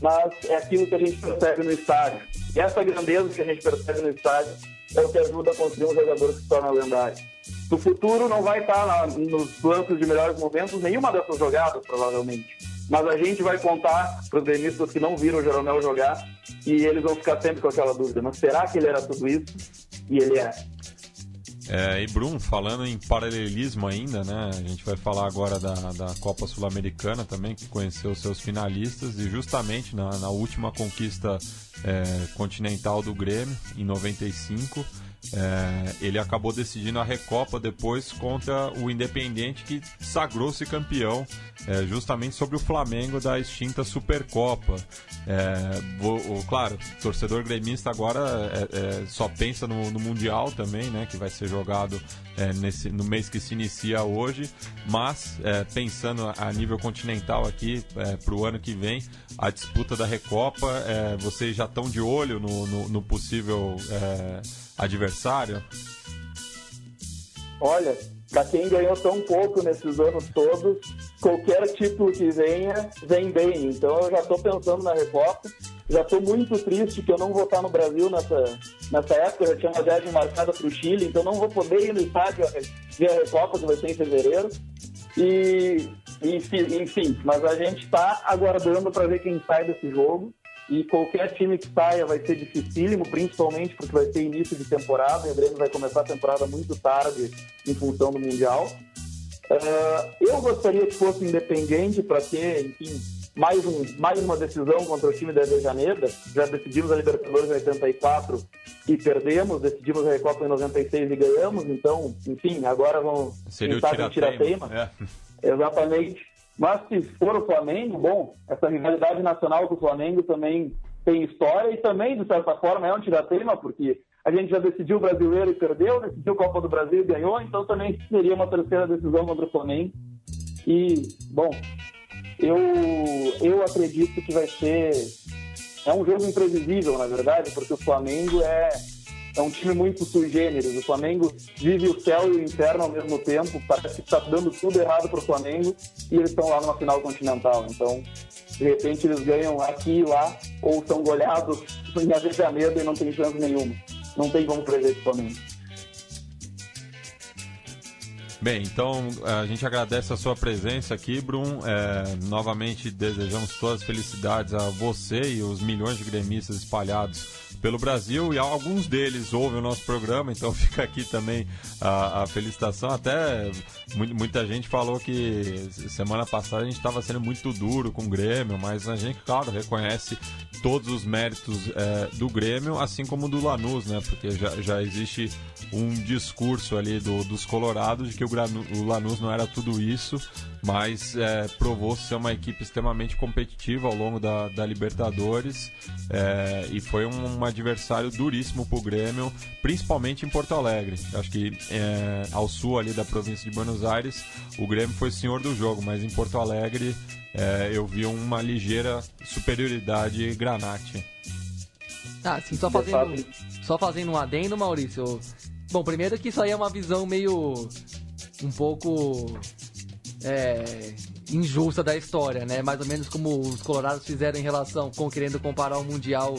mas é aquilo que a gente percebe no estádio. E essa grandeza que a gente percebe no estádio é o que ajuda a construir um jogador que se torna lendário. No futuro não vai estar nos lances de melhores momentos nenhuma dessas jogadas, provavelmente. Mas a gente vai contar para os gremistas que não viram o Jeromel jogar e eles vão ficar sempre com aquela dúvida: mas será que ele era tudo isso? E ele é. É, e Brum, falando em paralelismo ainda, né? A gente vai falar agora da, da Copa Sul-Americana também, que conheceu seus finalistas, e justamente na, na última conquista é, continental do Grêmio, em 95, é, ele acabou decidindo a Recopa depois contra o Independente, que sagrou-se campeão, é, justamente sobre o Flamengo da extinta Supercopa. É, claro, torcedor gremista agora é, é, só pensa no, no, Mundial também, né, que vai ser jogado é, nesse, no mês que se inicia hoje, mas pensando a nível continental aqui para o ano que vem, a disputa da Recopa, vocês já estão de olho no, no, no possível adversário? Olha, para quem ganhou tão pouco nesses anos todos, qualquer título que venha, vem bem. Então eu já estou pensando na Recopa. Já estou muito triste que eu não vou estar no Brasil nessa, nessa época. Eu já tinha uma viagem marcada para o Chile, então não vou poder ir no estádio ver a Recopa, que vai ser em fevereiro. E, enfim, enfim mas a gente está aguardando para ver quem sai desse jogo e qualquer time que saia vai ser dificílimo, principalmente porque vai ser início de temporada, o Grêmio vai começar a temporada muito tarde em função do Mundial. Uh, eu gostaria que fosse independente para ter, enfim, mais, um, mais uma decisão contra o time da Janeiro. Já decidimos a Libertadores em 84 e perdemos, decidimos a Recopa em 96 e ganhamos, então, enfim, agora vamos Seria tentar o tirateima. É. Exatamente. Mas se for o Flamengo, bom, essa rivalidade nacional com o Flamengo também tem história e também, de certa forma, é um tiratema, porque a gente já decidiu o brasileiro e perdeu, decidiu a Copa do Brasil e ganhou, então também seria uma terceira decisão contra o Flamengo. E, bom, eu, eu acredito que vai ser. É um jogo imprevisível, na verdade, porque o Flamengo é é um time muito sui generis. O Flamengo vive o céu e o inferno ao mesmo tempo. Parece que está dando tudo errado para o Flamengo e eles estão lá numa final continental. Então, de repente, eles ganham aqui e lá ou são goleados [laughs] em Avejaneiro e não tem chance nenhuma. Não tem como prever esse Flamengo. Bem, então a gente agradece a sua presença aqui, Brum. É, novamente desejamos todas as felicidades a você e os milhões de gremistas espalhados pelo Brasil e alguns deles ouvem o nosso programa, então [laughs] fica aqui também a, a felicitação. Até muita gente falou que semana passada a gente estava sendo muito duro com o Grêmio, mas a gente, claro, reconhece todos os méritos é, do Grêmio, assim como do Lanús, né? Porque já, já existe um discurso ali do, dos colorados de que o, o Lanús não era tudo isso, mas é, provou ser uma equipe extremamente competitiva ao longo da, da Libertadores é, e foi um, uma adversário duríssimo para o Grêmio, principalmente em Porto Alegre. Acho que é, ao sul ali da província de Buenos Aires, o Grêmio foi senhor do jogo, mas em Porto Alegre é, eu vi uma ligeira superioridade granate. Ah, sim, só fazendo, só fazendo um adendo, Maurício. Bom, primeiro que isso aí é uma visão meio. Um pouco. É, injusta da história, né? Mais ou menos como os colorados fizeram em relação com querendo comparar o Mundial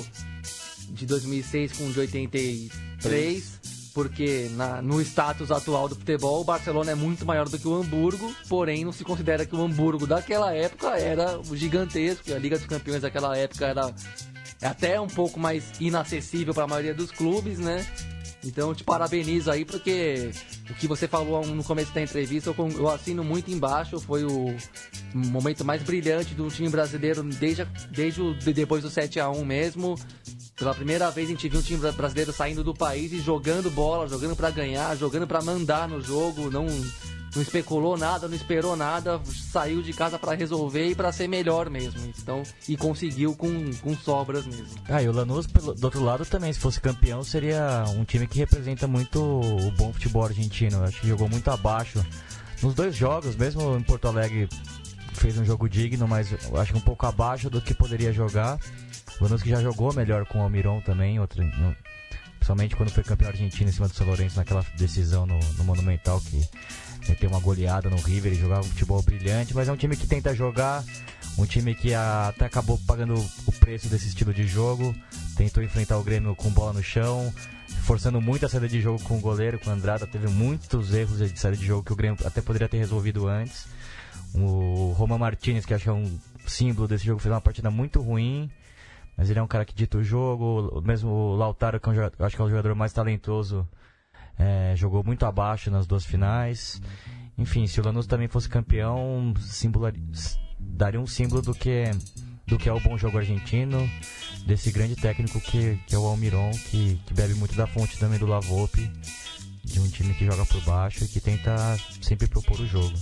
de 2006 com o de 83, porque na, no status atual do futebol, o Barcelona é muito maior do que o Hamburgo, porém não se considera que o Hamburgo daquela época era gigantesco, a Liga dos Campeões daquela época era até um pouco mais inacessível para a maioria dos clubes, né? Então te parabenizo aí porque o que você falou no começo da entrevista eu assino muito embaixo. Foi o momento mais brilhante do time brasileiro desde, desde o, depois do 7 a 1 mesmo. Pela primeira vez a gente viu um time brasileiro saindo do país e jogando bola, jogando para ganhar, jogando para mandar no jogo, não não especulou nada, não esperou nada, saiu de casa para resolver e para ser melhor mesmo. Então, e conseguiu com, com sobras mesmo. Ah, e o Lanús, pelo, do outro lado, também, se fosse campeão, seria um time que representa muito o bom futebol argentino. Acho que jogou muito abaixo nos dois jogos, mesmo em Porto Alegre fez um jogo digno, mas acho que um pouco abaixo do que poderia jogar. Lanús que já jogou melhor com o Almiron também, outro, no, principalmente quando foi campeão argentino em cima do São Lourenço naquela decisão no, no Monumental que meteu uma goleada no River e jogava um futebol brilhante, mas é um time que tenta jogar, um time que até acabou pagando o preço desse estilo de jogo, tentou enfrentar o Grêmio com bola no chão, forçando muito a saída de jogo com o goleiro, com o Andrada, teve muitos erros de saída de jogo que o Grêmio até poderia ter resolvido antes. O Roman Martinez, que acho que é um símbolo desse jogo, fez uma partida muito ruim, mas ele é um cara que dita o jogo, mesmo o Lautaro, que é um, acho que é o jogador mais talentoso é, jogou muito abaixo nas duas finais. Enfim, se o Lanús também fosse campeão, daria um símbolo do que, do que é o bom jogo argentino, desse grande técnico que, que é o Almiron, que, que bebe muito da fonte também do Lavope, de um time que joga por baixo e que tenta sempre propor o jogo.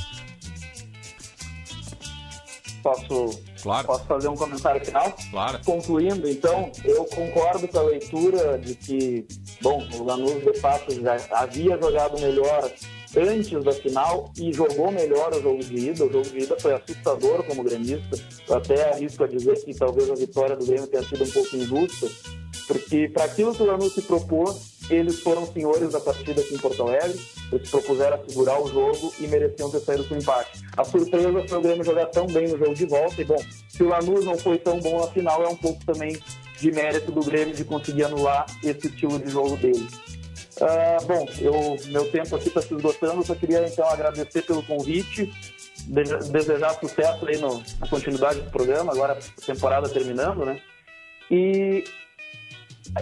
Posso, claro. posso fazer um comentário final? Claro. Concluindo, então, eu concordo com a leitura de que, bom, o Lanús de fato já havia jogado melhor antes da final e jogou melhor o jogo de ida. O jogo de ida foi assustador como gremista. Eu até arrisco a dizer que talvez a vitória do Grêmio tenha sido um pouco injusta, porque para aquilo que o Lanús se propôs, eles foram senhores da partida aqui em Porto Alegre, eles se propuseram segurar o jogo e mereciam ter saído com empate. A surpresa foi o Grêmio jogar tão bem no jogo de volta, e bom, se o Lanús não foi tão bom na final, é um pouco também de mérito do Grêmio de conseguir anular esse estilo de jogo dele. Uh, bom, eu, meu tempo aqui está se esgotando, só queria então agradecer pelo convite, desejar sucesso aí no, na continuidade do programa, agora a temporada terminando, né? E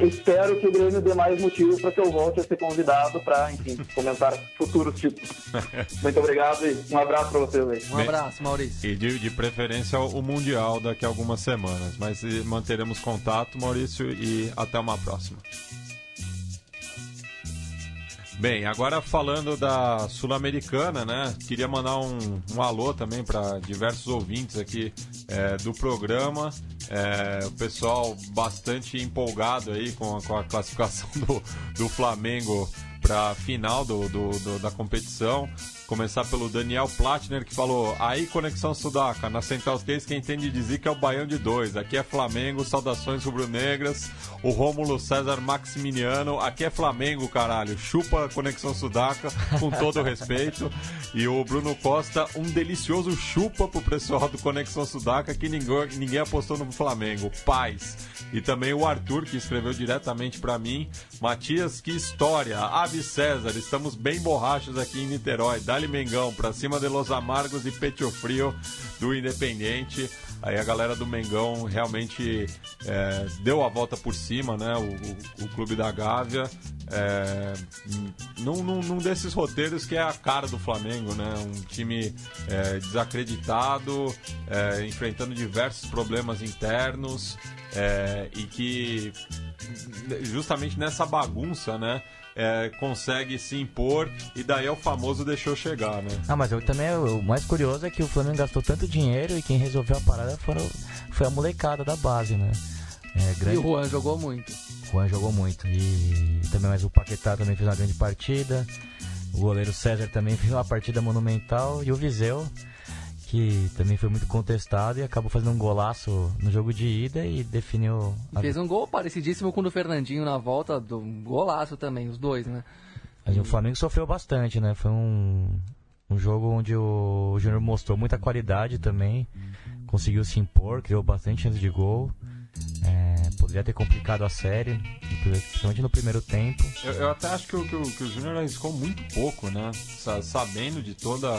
espero que o Grêmio dê mais motivos para que eu volte a ser convidado para, enfim, comentar futuros títulos. [laughs] Muito obrigado e um abraço para vocês aí. Um abraço, Maurício. E de, de preferência o Mundial daqui a algumas semanas. Mas manteremos contato, Maurício, e até uma próxima. Bem, agora falando da Sul-Americana, né? Queria mandar um, um alô também para diversos ouvintes aqui é, do programa. É, o pessoal bastante empolgado aí com, com a classificação [laughs] do, do Flamengo para a final do, do, do, da competição. Começar pelo Daniel Platner, que falou: aí Conexão Sudaca, na Central 3, quem entende dizer que é o Baião de dois. Aqui é Flamengo, saudações rubro-negras. O Rômulo César Maximiliano, aqui é Flamengo, caralho. Chupa Conexão Sudaca, com todo o respeito. E o Bruno Costa, um delicioso chupa pro pessoal do Conexão Sudaca, que ninguém, ninguém apostou no Flamengo. Paz. E também o Arthur, que escreveu diretamente para mim. Matias, que história. Ave César, estamos bem borrachos aqui em Niterói. Dali Mengão, pra cima de Los Amargos e Petio Frio do Independente. Aí a galera do Mengão realmente é, deu a volta por cima, né? O, o, o Clube da Gávea. É, num, num, num, desses roteiros que é a cara do Flamengo, né? Um time é, desacreditado, é, enfrentando diversos problemas internos é, e que justamente nessa bagunça, né? É, consegue se impor e daí é o famoso deixou chegar, né? Ah, mas eu também o mais curioso é que o Flamengo gastou tanto dinheiro e quem resolveu a parada foram, foi a molecada da base, né? É, grande... E o Juan jogou muito. O Juan jogou muito. E, e também, mas o Paquetá também fez uma grande partida. O goleiro César também fez uma partida monumental. E o Viseu que também foi muito contestado e acabou fazendo um golaço no jogo de ida e definiu. A... Fez um gol parecidíssimo com o do Fernandinho na volta, do um golaço também, os dois, né? Mas o Flamengo sofreu bastante, né? Foi um, um jogo onde o, Júnior mostrou muita qualidade também, conseguiu se impor, criou bastante chance de gol. É, poderia ter complicado a série, principalmente no primeiro tempo. Eu, eu até acho que o, que o, que o Júnior arriscou muito pouco, né? Sabendo de toda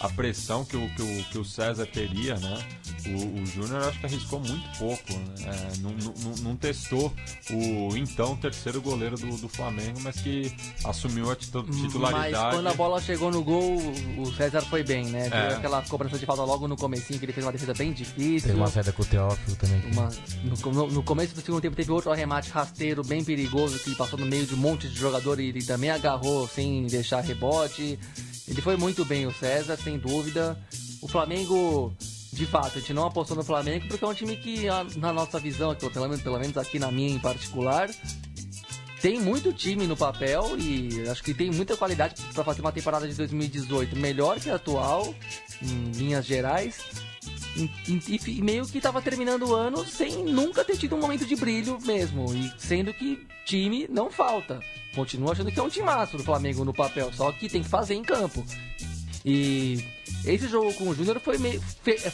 a pressão que o, que o, que o César teria, né? O, o Júnior acho que arriscou muito pouco. Né? É, não, não, não, testou o então terceiro goleiro do, do Flamengo, mas que assumiu a titularidade. Mas quando a bola chegou no gol, o César foi bem, né? Deu é. aquela cobrança de falta logo no comecinho, que ele fez uma defesa bem difícil. Teve uma saída com o Teófilo também. Uma, no, no, começo do segundo tempo teve outro arremate rasteiro bem perigoso que passou no meio de um monte de jogador e ele também agarrou sem deixar rebote. Ele foi muito bem, o César, sem dúvida. O Flamengo, de fato, a gente não apostou no Flamengo porque é um time que, na nossa visão, pelo menos, pelo menos aqui na minha em particular, tem muito time no papel e acho que tem muita qualidade para fazer uma temporada de 2018 melhor que a atual, em linhas gerais. E, e, e meio que estava terminando o ano sem nunca ter tido um momento de brilho mesmo. E sendo que time não falta. Continuo achando que é um timaço do Flamengo no papel, só que tem que fazer em campo. E esse jogo com o Júnior foi,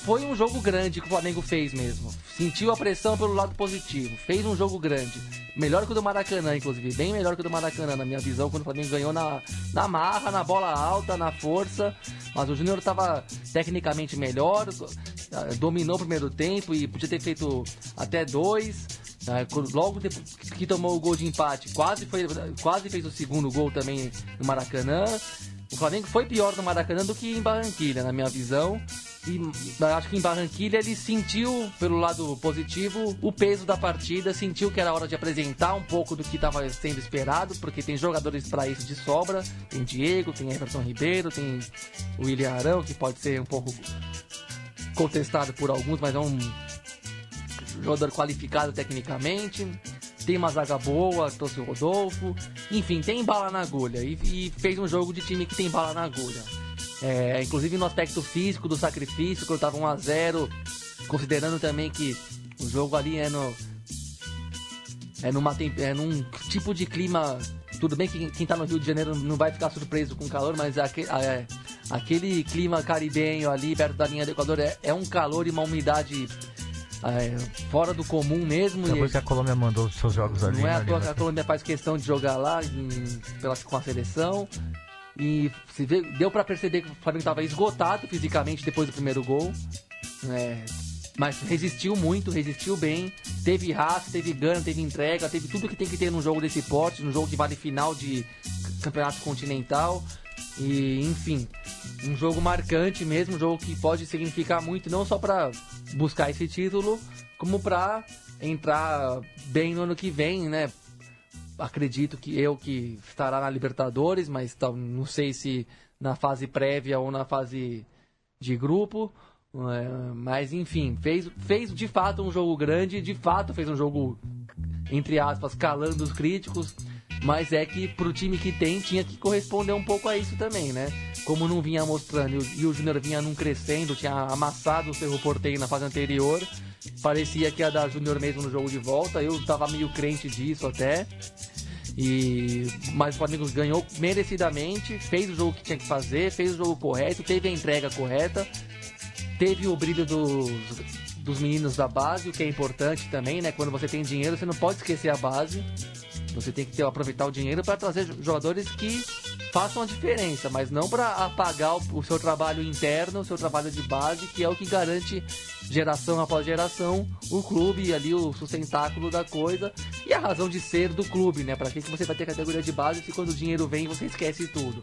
foi um jogo grande que o Flamengo fez mesmo. Sentiu a pressão pelo lado positivo. Fez um jogo grande. Melhor que o do Maracanã, inclusive. Bem melhor que o do Maracanã, na minha visão, quando o Flamengo ganhou na, na marra, na bola alta, na força. Mas o Júnior estava tecnicamente melhor, dominou o primeiro tempo e podia ter feito até dois Logo depois que tomou o gol de empate, quase, foi, quase fez o segundo gol também no Maracanã. O Flamengo foi pior no Maracanã do que em Barranquilha, na minha visão. E acho que em Barranquilha ele sentiu, pelo lado positivo, o peso da partida, sentiu que era hora de apresentar um pouco do que estava sendo esperado, porque tem jogadores para isso de sobra. Tem Diego, tem Everton Ribeiro, tem o William Arão, que pode ser um pouco contestado por alguns, mas é um jogador qualificado tecnicamente. Tem uma zaga boa, trouxe o Rodolfo. Enfim, tem bala na agulha. E, e fez um jogo de time que tem bala na agulha. É, inclusive no aspecto físico do sacrifício, quando estava 1x0, considerando também que o jogo ali é no. É, numa, é num tipo de clima. Tudo bem que quem está no Rio de Janeiro não vai ficar surpreso com o calor, mas aquele, é, aquele clima caribenho ali perto da linha do Equador é, é um calor e uma umidade é, fora do comum mesmo. Depois e, que a Colômbia mandou os seus jogos ali. Não é à toa que a Colômbia faz questão de jogar lá em, pela, com a seleção. E se vê, deu para perceber que o Flamengo estava esgotado fisicamente depois do primeiro gol. É, mas resistiu muito, resistiu bem. Teve raça, teve gana, teve entrega, teve tudo que tem que ter num jogo desse porte, num jogo que vale final de campeonato continental. E, enfim, um jogo marcante mesmo, um jogo que pode significar muito, não só para buscar esse título, como para entrar bem no ano que vem, né? Acredito que eu que estará na Libertadores, mas não sei se na fase prévia ou na fase de grupo. É, mas enfim, fez, fez de fato um jogo grande, de fato fez um jogo, entre aspas, calando os críticos mas é que pro time que tem tinha que corresponder um pouco a isso também, né? Como não vinha mostrando e o Júnior vinha num crescendo, tinha amassado o Cerro Porteiro na fase anterior, parecia que ia dar Júnior mesmo no jogo de volta. Eu tava meio crente disso até. E mas o Flamengo ganhou merecidamente, fez o jogo que tinha que fazer, fez o jogo correto, teve a entrega correta, teve o brilho dos, dos meninos da base, o que é importante também, né? Quando você tem dinheiro, você não pode esquecer a base. Você tem que ter, aproveitar o dinheiro para trazer jogadores que façam a diferença, mas não para apagar o, o, seu trabalho interno, o seu trabalho de base, que é o que garante geração após geração o clube ali o sustentáculo da coisa e a razão de ser do clube, né? Para que você vai ter categoria de base se quando o dinheiro vem você esquece tudo.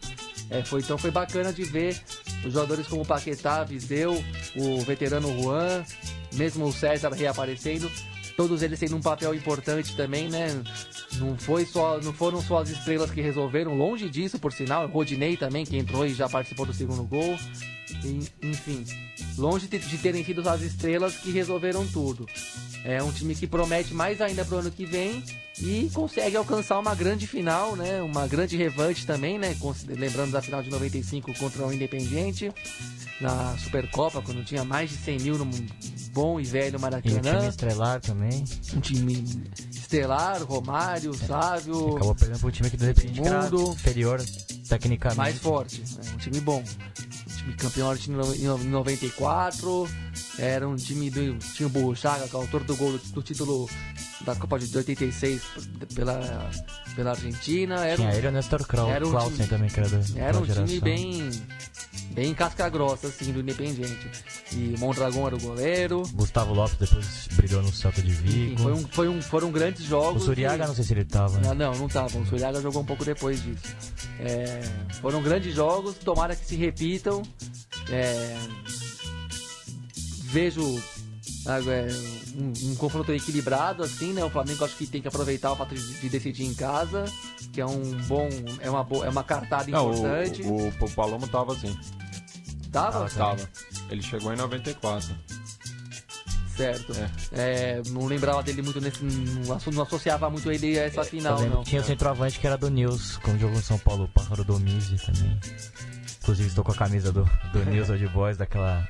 É, foi, então foi bacana de ver os jogadores como o Paquetá, Viseu, o veterano Juan, mesmo o César reaparecendo, todos eles tendo um papel importante também, né? Não, foi só, não foram só as estrelas que resolveram, longe disso, por sinal. O Rodinei também, que entrou e já participou do segundo gol. Enfim, longe de, terem sido as estrelas que resolveram tudo. É um time que promete mais ainda pro ano que vem e consegue alcançar uma grande final, né? Uma grande revanche também, né? Lembrando da final de 95 contra o Independiente na Supercopa, quando tinha mais de 100 mil no bom e velho Maracanã. E um time estrelar também. Um time estelar, Romário, é. Sávio. Acabou perdendo pro time que de repente mundo, era inferior tecnicamente. Mais forte, né? um time bom. Campeão em 94. Era um time do. Tinha o Burro Chaga, que é autor do gol do título da Copa de 86 pela, pela Argentina. Era Tinha ele e o Nestor Krau, era um Clausen time, também, que era da Era um geração. time bem, bem casca grossa, assim, do Independiente. E Mondragão era o goleiro. Gustavo Lopes depois brilhou no Celta de Vigo. Enfim, foi um, foi um, foram grandes jogos. O Suriaga, e... não sei se ele tava. Né? Não, não, não tava. O Suriaga jogou um pouco depois disso. É, foram grandes jogos, tomara que se repitam. É, vejo um, um, confronto equilibrado, assim, né? O Flamengo acho que tem que aproveitar o fato de, de decidir em casa, que é um bom. É uma, é uma cartada Não, importante. O, o, o Palomo tava assim. Tava? Ah, tava. Ele chegou em 94. Certo. É. É, não lembrava dele muito nesse. Não, não associava muito ele a essa final, não. Tinha o centroavante que era do Nils, como jogou em São Paulo, o Pássaro Domizi também. Inclusive estou com a camisa do, do Nils [laughs] Old Boys daquela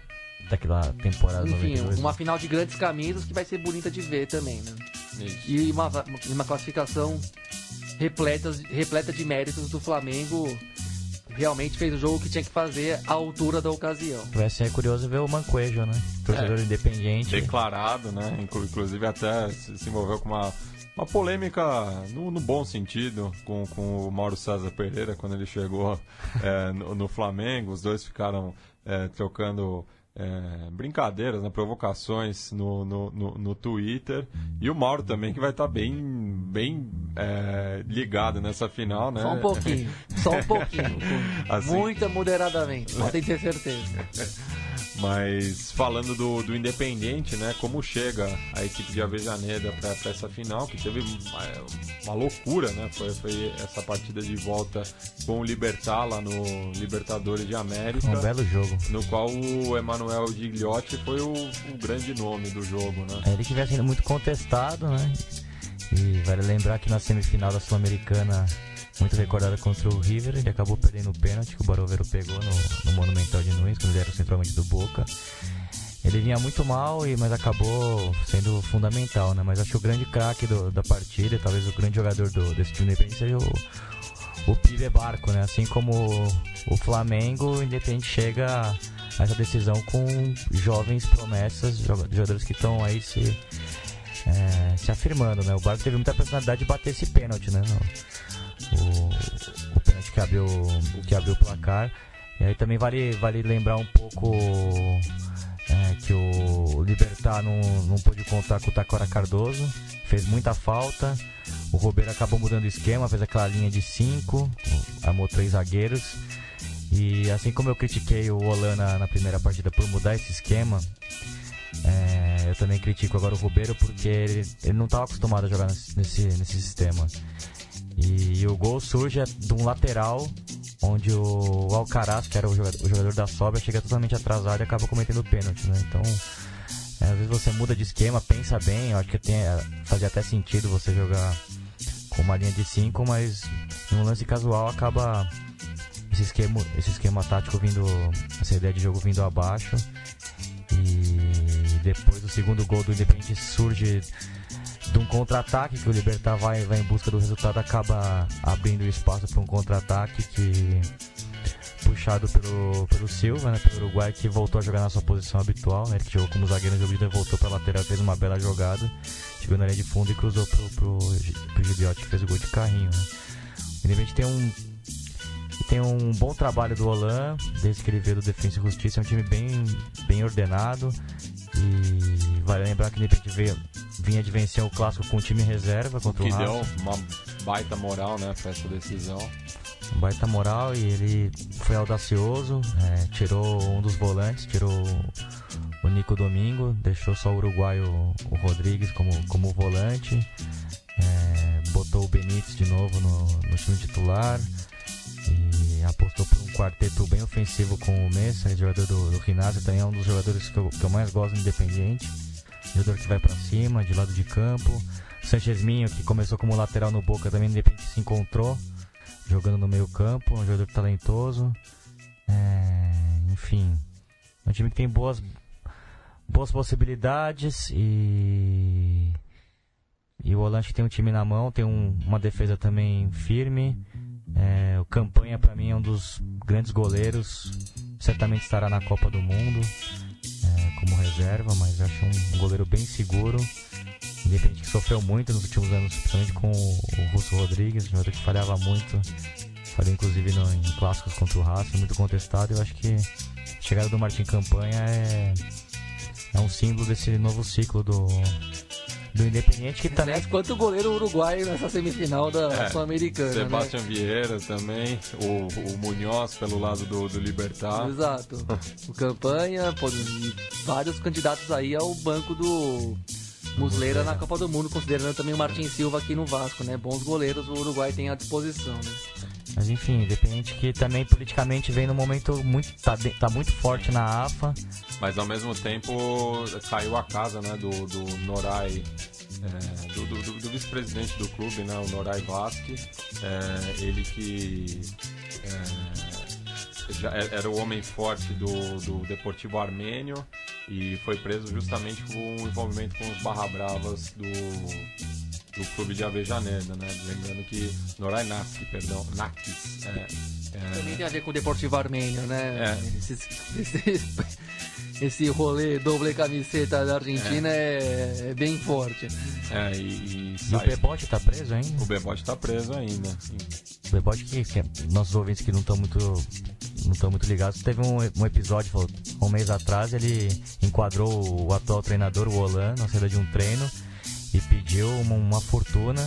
daquela temporada Enfim, 92. uma final de grandes camisas que vai ser bonita de ver também, né? Isso. E uma, uma classificação repleta, repleta de méritos do Flamengo. Realmente fez o jogo que tinha que fazer à altura da ocasião. Vai ser curioso ver o Manquejo, né? Torcedor é, independente. Declarado, né? Inclusive até se envolveu com uma, uma polêmica no, no, bom sentido com, com o Mauro César Pereira quando ele chegou [laughs] é, no, no, Flamengo. Os dois ficaram é, trocando é, brincadeiras, né, provocações no, no, no, no, Twitter. E o Mauro também, que vai estar tá bem, bem é, ligado nessa final, né? Só um pouquinho, só um pouquinho. [laughs] assim... Muito moderadamente, podem ter certeza. [laughs] Mas falando do, do Independente, né? Como chega a equipe de Avejaneda para essa final, que teve uma, uma, loucura, né? Foi, foi essa partida de volta com o Libertar lá no Libertadores de América. Um belo jogo. No qual o Emanuel Gigliotti foi o, o grande nome do jogo, né? É, ele que sendo muito contestado, né? E vale lembrar que na semifinal da Sul-Americana muito recordada contra o River. Ele acabou perdendo o pênalti que o Barovero pegou no, no Monumental de Nunes, quando ele era o centralmente do Boca. Ele vinha muito mal, mas acabou sendo fundamental, né? Mas acho que o grande craque da partida, talvez o grande jogador do, desse time independente seja o, o Pibe Barco, né? Assim como o, Flamengo, Independente chega essa decisão com jovens promessas, jogadores que estão aí se, é, se afirmando, né? O Barco teve muita personalidade de bater esse pênalti, né? o, o pênalti que abriu, que abriu o placar. E aí também vale, vale lembrar um pouco é, que o Libertar não, não pôde contar com o Takora Cardoso, fez muita falta. O Robeiro acabou mudando o esquema, fez aquela linha de 5, armou três zagueiros. E assim como eu critiquei o Olana na primeira partida por mudar esse esquema, é, eu também critico agora o Robeiro porque ele, ele não estava acostumado a jogar nesse, nesse sistema. E, e o gol surge de um lateral onde o Alcaraz, que era o jogador, o jogador da sobra, chega totalmente atrasado e acaba cometendo pênalti, né? Então, é, às vezes você muda de esquema, pensa bem, eu acho que tem, é, fazia até sentido você jogar com uma linha de 5, mas em um lance casual acaba esse esquema, esse esquema tático vindo, essa ideia de jogo vindo abaixo. E depois o segundo gol do Independente surge de um contra-ataque que o Libertar vai, vai em busca do resultado acaba abrindo espaço para um contra-ataque que puxado pelo, pelo Silva, né, pelo Uruguai que voltou a jogar na sua posição habitual, né, ele que jogou como zagueiro no jogo de voltou para a lateral, fez uma bela jogada, chegou na linha de fundo e cruzou pro, pro, Giliotti que fez o gol de carrinho. Né. De repente tem um tem um bom trabalho do Olan, desde que ele veio do Defensa e Justiça, é um time bem, bem ordenado. E vale lembrar que de repente veio, vinha de vencer o clássico com o time reserva contra o, que o deu uma baita moral, né, para essa decisão. Baita moral e ele foi audacioso, é, tirou um dos volantes, tirou o Nico Domingo, deixou só o uruguaio o Rodrigues como, como volante, é, botou o Benítez de novo no, no time titular apostou por um quarteto bem ofensivo com o Messa, jogador do, do Ginásio, também é um dos jogadores que eu, que eu mais gosto no Independiente jogador que vai para cima, de lado de campo. Sanchez Minho, que começou como lateral no Boca, também de se encontrou jogando no meio campo, um jogador talentoso. É, enfim, é um time que tem boas, boas possibilidades e e o Holante tem um time na mão, tem um, uma defesa também firme. É, o Campanha para mim é um dos grandes goleiros, certamente estará na Copa do Mundo como reserva, mas acho um goleiro bem seguro. Independente que sofreu muito nos últimos anos, principalmente com o Russo Rodrigues, um jogador que falhava muito. Falhou inclusive no, em clássicos contra o Racing, muito contestado. Eu acho que a chegada do Martin Campanha é, é um símbolo desse novo ciclo do, do Independiente que também. Tá quanto goleiro uruguaio nessa semifinal da é, Sul-Americana. Né? Sebastião né? Vieira também, o, o Munhoz pelo lado do, do Libertar. Exato. [laughs] o Campanha, pô, vários candidatos aí ao banco do Musleira na Copa do Mundo, considerando também o Martin Silva aqui no Vasco, né? Bons goleiros o Uruguai tem à disposição, né? Mas enfim, independente que também politicamente vem no momento muito. tá, tá muito forte na AFA. Mas ao mesmo tempo caiu a casa né, do, do Norai. É, do, do, do vice-presidente do clube, né, o Norai Vasque, é, ele que é, já é, era o homem forte do, do Deportivo Armênio e foi preso justamente por um envolvimento com os Barra Bravas do, do clube de Avejaneda, né? Lembrando que Norai Naski, perdão, Nakis. É, é... Também tem a ver com o Deportivo Armênio, né? É. Esse, esse, esse rolê doble camiseta da Argentina é, é, é bem forte. É, e, e, e o Bebote tá preso ainda? O Bebote tá preso ainda. O Bebote que, que nossos ouvintes que não estão muito não estão muito ligados, teve um, um episódio um mês atrás, ele enquadrou o atual treinador, o Olan, na saída de um treino e pediu uma, uma fortuna.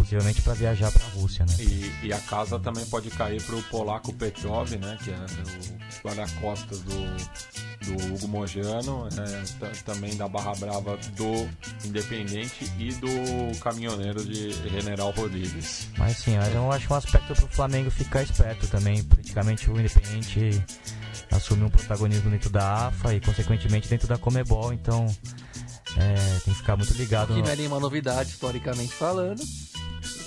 Possivelmente para viajar para a Rússia, né? E, e, a casa também pode cair para o polaco Petrov, né? Que é o guarda-costas do, do Hugo Mojano, é, também da Barra Brava do Independente e do caminhoneiro de General Rodrigues. Mas sim, mas eu acho um aspecto para o Flamengo ficar esperto também. Praticamente o Independente assumiu um protagonismo dentro da AFA e, consequentemente, dentro da Comebol, então é, tem que ficar muito ligado. Que não é nenhuma novidade, historicamente falando.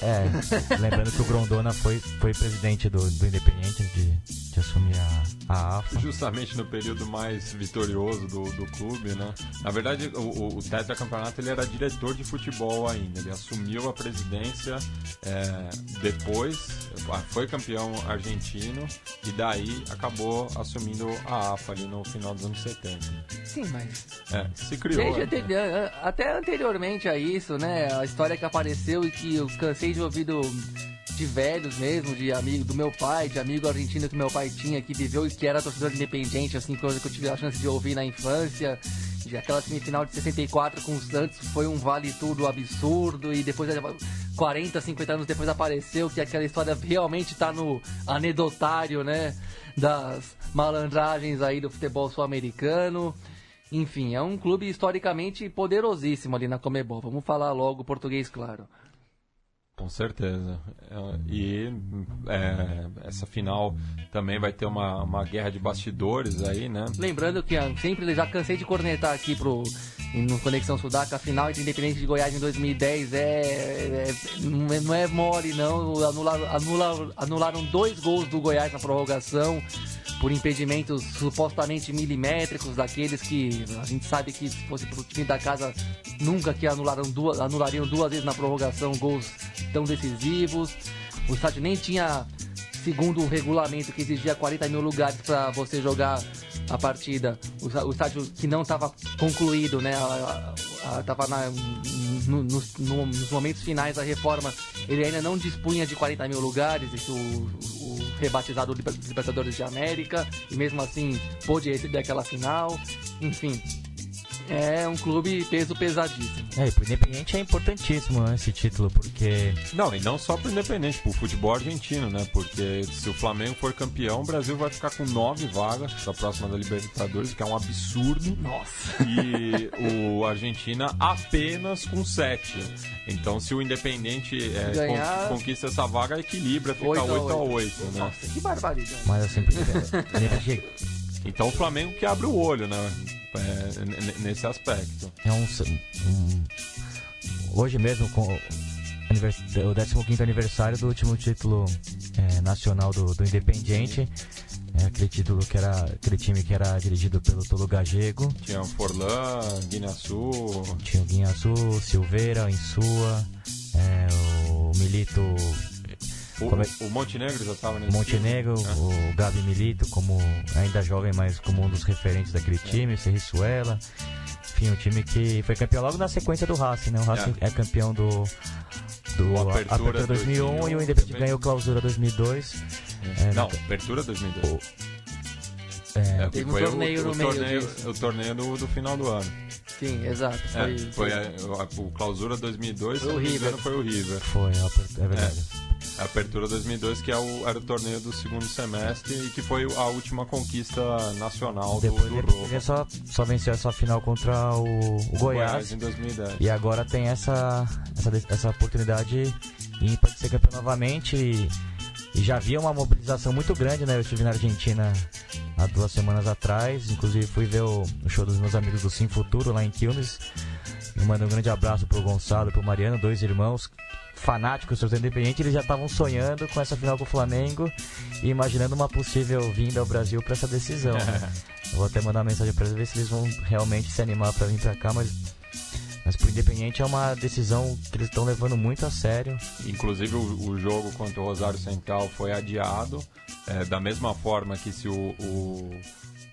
É, lembrando que o Grondona foi, foi presidente do, do Independiente de, de assumir a, a AFA. Justamente no período mais vitorioso do, do clube, né? Na verdade, o, o tetracampeonato ele era diretor de futebol ainda. Ele assumiu a presidência é, depois, foi campeão argentino e daí acabou assumindo a AFA ali no final dos anos 70. Sim, mas... É, se criou. Desde, né? até anteriormente a isso, né? A história que apareceu e que eu cansei de ouvido de velhos mesmo, de amigo do meu pai, de amigo argentino que meu pai tinha, que viveu e que era torcedor independente, assim, coisa que eu tive a chance de ouvir na infância. De aquela semifinal de 64 com o Santos foi um vale tudo absurdo e depois 40, 50 anos depois apareceu que aquela história realmente tá no anedotário, né, das malandragens aí do futebol sul-americano. Enfim, é um clube historicamente poderosíssimo ali na Comebol. Vamos falar logo português, claro. Com certeza. É, e é, essa final também vai ter uma, uma guerra de bastidores aí, né? Lembrando que sempre já cansei de cornetar aqui pro no Conexão Sudaca, a final entre Independente de Goiás em 2010 é, é não é mole não, anularam, anularam, anularam dois gols do Goiás na prorrogação por impedimentos supostamente milimétricos daqueles que a gente sabe que se fosse pro time da casa nunca que anularam duas, anulariam duas vezes na prorrogação gols tão decisivos. O estádio nem tinha, segundo o regulamento que exigia 40 mil lugares para você jogar a partida, o, estádio que não estava concluído, né? Estava no, no, no, nos momentos finais da reforma, ele ainda não dispunha de 40 mil lugares, isso, o, o rebatizado Libertadores de América, e mesmo assim pôde receber aquela final, enfim é um clube peso pesadíssimo. É, e pro Independente é importantíssimo né, esse título, porque. Não, e não só pro Independente, pro futebol argentino, né? Porque se o Flamengo for campeão, o Brasil vai ficar com nove vagas da próxima da Libertadores, que é um absurdo. Nossa! E o Argentina apenas com sete. Então, se o Independente é, Ganhar... conquista essa vaga, equilibra, fica 8 a 8, 8. A 8 né? Nossa, que barbaridade. Mas assim, [laughs] porque... Então o Flamengo que abre o olho, né? É, nesse aspecto. É um, um, hoje mesmo com o 15 aniversário do último título é, nacional do, do Independiente. É, aquele título que era. aquele time que era dirigido pelo Tolo Gagego. Tinha o Forlan, Guinhaçu. Tinha o Guinhaçu, Silveira, Insua, é, o Milito o, é... o Montenegro já estava nesse Montenegro, time, né? o Gabi Milito, como ainda jovem, mas como um dos referentes daquele time, o Serrissuela. Enfim, um time que foi campeão logo na sequência do Racing, né? O Racing é, é campeão do, do Apertura, Apertura 2001, 2001 e o Independente ganhou Clausura 2002. É, é, não, Apertura 2002. O, é, Teve um torneio o, no o meio torneio, O torneio do, do final do ano. Sim, exato. Foi, é, foi a, a, o Clausura 2002, foi o River. foi o River. Foi, é verdade. É, a Apertura 2002, que é o, era o torneio do segundo semestre e que foi a última conquista nacional Depois do, do ele só, só venceu essa final contra o, o Goiás, Goiás, em 2010. E agora tem essa, essa, essa oportunidade ímpar de ser campeão novamente e, e já havia uma mobilização muito grande, né? Eu estive na Argentina há duas semanas atrás. Inclusive fui ver o, o show dos meus amigos do Sim Futuro lá em Quilmes. Eu mando um grande abraço pro Gonçalo e pro Mariano, dois irmãos fanáticos do Independente. Eles já estavam sonhando com essa final com o Flamengo e imaginando uma possível vinda ao Brasil para essa decisão. Né? [laughs] vou até mandar uma mensagem para eles ver se eles vão realmente se animar para vir para cá, mas mas pro Independente é uma decisão que eles estão levando muito a sério. Inclusive o, o jogo contra o Rosário Central foi adiado. É, da mesma forma que se o, o,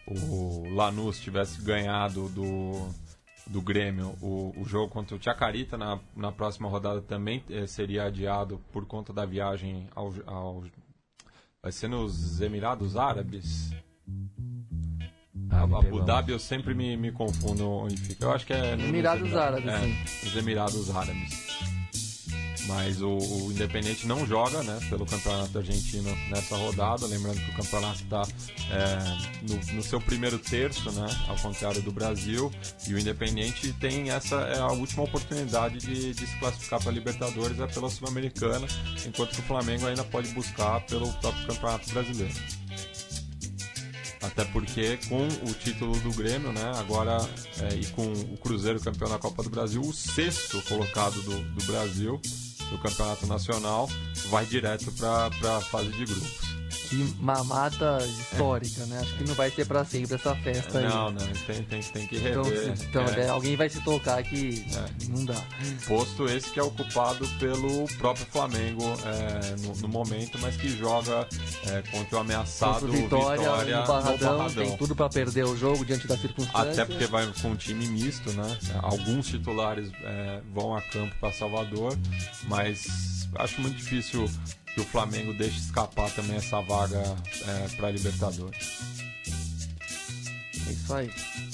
o Lanús tivesse ganhado do, do Grêmio, o, o jogo contra o Chacarita na, na próxima rodada também é, seria adiado por conta da viagem ao, ao Vai ser nos Emirados Árabes. Ah, Abu. Dhabi eu sempre me, me confundo onde fica. Eu acho que é. nos Emirados Árabes, é, sim. Os Emirados Árabes. Mas o, o Independente não joga né, pelo Campeonato Argentino nessa rodada. Lembrando que o campeonato está no, no seu primeiro terço, né, ao contrário do Brasil. E o Independente tem essa é a última oportunidade de, de se classificar para a Libertadores é pela Sul-Americana, enquanto que o Flamengo ainda pode buscar pelo próprio Campeonato Brasileiro. Até porque com o título do Grêmio, né, agora é, e com o Cruzeiro campeão da Copa do Brasil, o sexto colocado do, do Brasil do Campeonato Nacional vai direto para a fase de grupos. Que mamata histórica, né? Acho que não vai ser pra sempre essa festa aí. Não, não, tem, tem, tem que Então, rever. se- então, é, né, alguém vai se tocar que É. não dá. Posto esse que é ocupado pelo próprio Flamengo é, no, no momento, mas que joga é, contra o ameaçado Contra o Vitória, no Barradão, Barradão. tem tudo pra perder o jogo diante da circunstância. Até porque vai com um time misto, né? Alguns titulares é, vão a campo para Salvador, mas acho muito difícil que o Flamengo deixe escapar também essa vaga é, para Libertadores. É isso aí.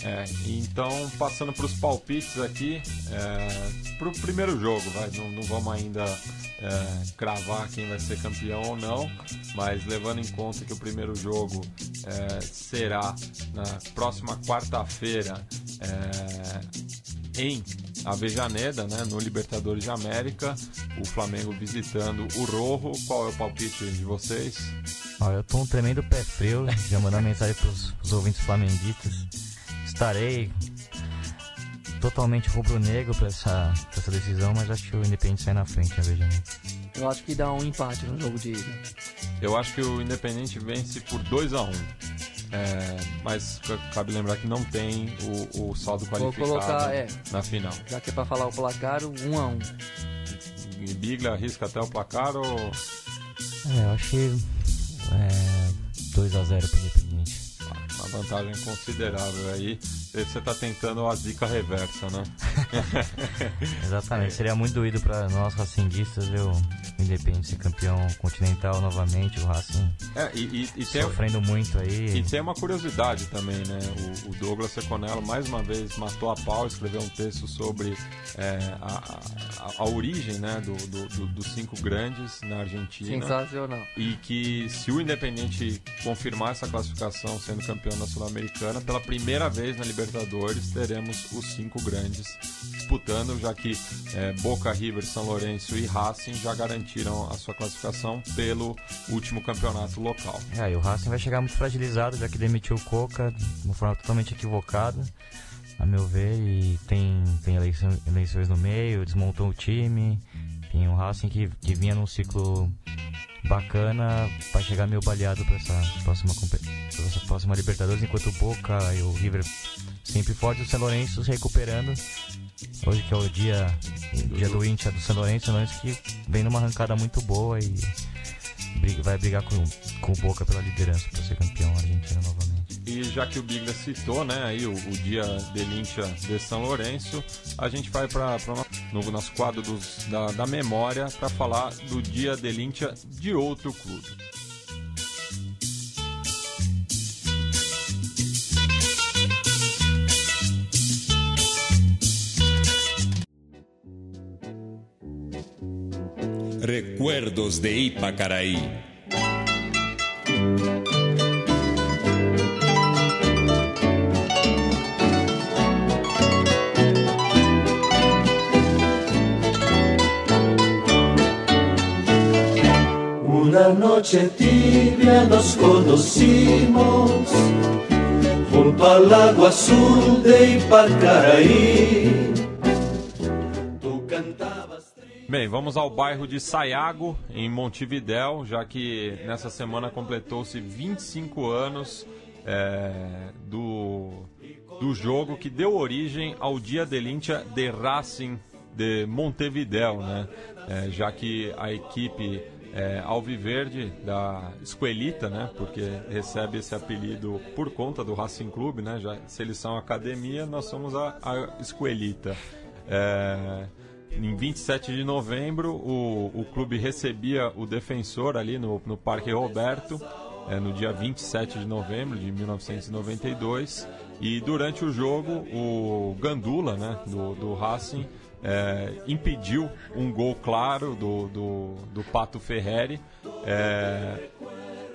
É, então, passando para os palpites aqui, é, para o primeiro jogo, vai, não, não vamos ainda é, cravar quem vai ser campeão ou não, mas levando em conta que o primeiro jogo é, será na próxima quarta-feira é, em Avejaneda, né, no Libertadores de América, o Flamengo visitando o Rojo. Qual é o palpite de vocês? Ó, eu tô um tremendo pé frio, já mandar mensagem pros, pros ouvintes flamenguistas. Estarei totalmente rubro-negro pra essa, pra essa decisão, mas acho que o Independente sai na frente, a veja. Eu acho que dá um empate no jogo de ida. Eu acho que o Independente vence por 2 a 1 É, mas ca- cabe lembrar que não tem o, o saldo Vou qualificado colocar, é, na final. já que é pra falar o placar, um a um. E Bigla arrisca até o placar ou. É, eu acho que é, 2x0 pro Independente. Uma vantagem considerável aí. Você tá tentando a zica reversa, né? [laughs] Exatamente, seria muito doído pra nós racinguistas ver o Independente ser campeão continental novamente, o Racing É, e, e- e tem, sofrendo muito aí. e tem uma curiosidade também, né? O, o Douglas Seconello mais uma vez matou a pau, escreveu um texto sobre é, a, a- a origem né, do, do- do- dos cinco grandes na Argentina. Sensacional. E que se o Independente confirmar essa classificação sendo campeão da Sul-Americana, pela primeira vez na Libertadores teremos os cinco grandes disputando, já que é, Boca, River, São Lourenço e Racing já garantiram a sua classificação pelo último campeonato local. É, e o Racing vai chegar muito fragilizado, já que demitiu o Coca de uma forma totalmente equivocada, a meu ver, e tem, tem eleições no meio, desmontou o time, tem o Racing que, que vinha num ciclo bacana para chegar meio baleado para essa próxima essa próxima Libertadores, enquanto o Boca e o River sempre fortes, o São Lourenço se recuperando. Hoje que é o dia, o dia do Inter do São Lourenço, São Lourenço que vem numa arrancada muito boa e briga- vai brigar com, com o Boca pela liderança para ser campeão argentino novamente. E já que o Biglia citou, né, aí o, o dia de Lincha de São Lourenço, a gente vai para no nosso quadro dos, da, da memória para falar do dia de Lincha de outro clube. Recuerdos de Ipacaraí. Noche tibia nos conocimos junto al lago azul de Ipacaraí. Tú cantabas Bem, vamos ao bairro de Sayago, em Montevidéu, já que nessa semana completou-se 25 anos é, do, do jogo que deu origem ao Dia de Lincha de Racing de Montevidéu, né? É, já que a equipe é, Alviverde da Esquelita, né? Porque recebe esse apelido por conta do Racing Clube, né? Já, se eles são academia, nós somos a, a Esquelita. É, em 27 de novembro, o, o clube recebia o defensor ali no, no Parque Roberto, é, no dia 27 de novembro de 1992. E durante o jogo, o Gandula, né, do, do Racing, é, impediu um gol claro do, do, do Pato Ferreri. É,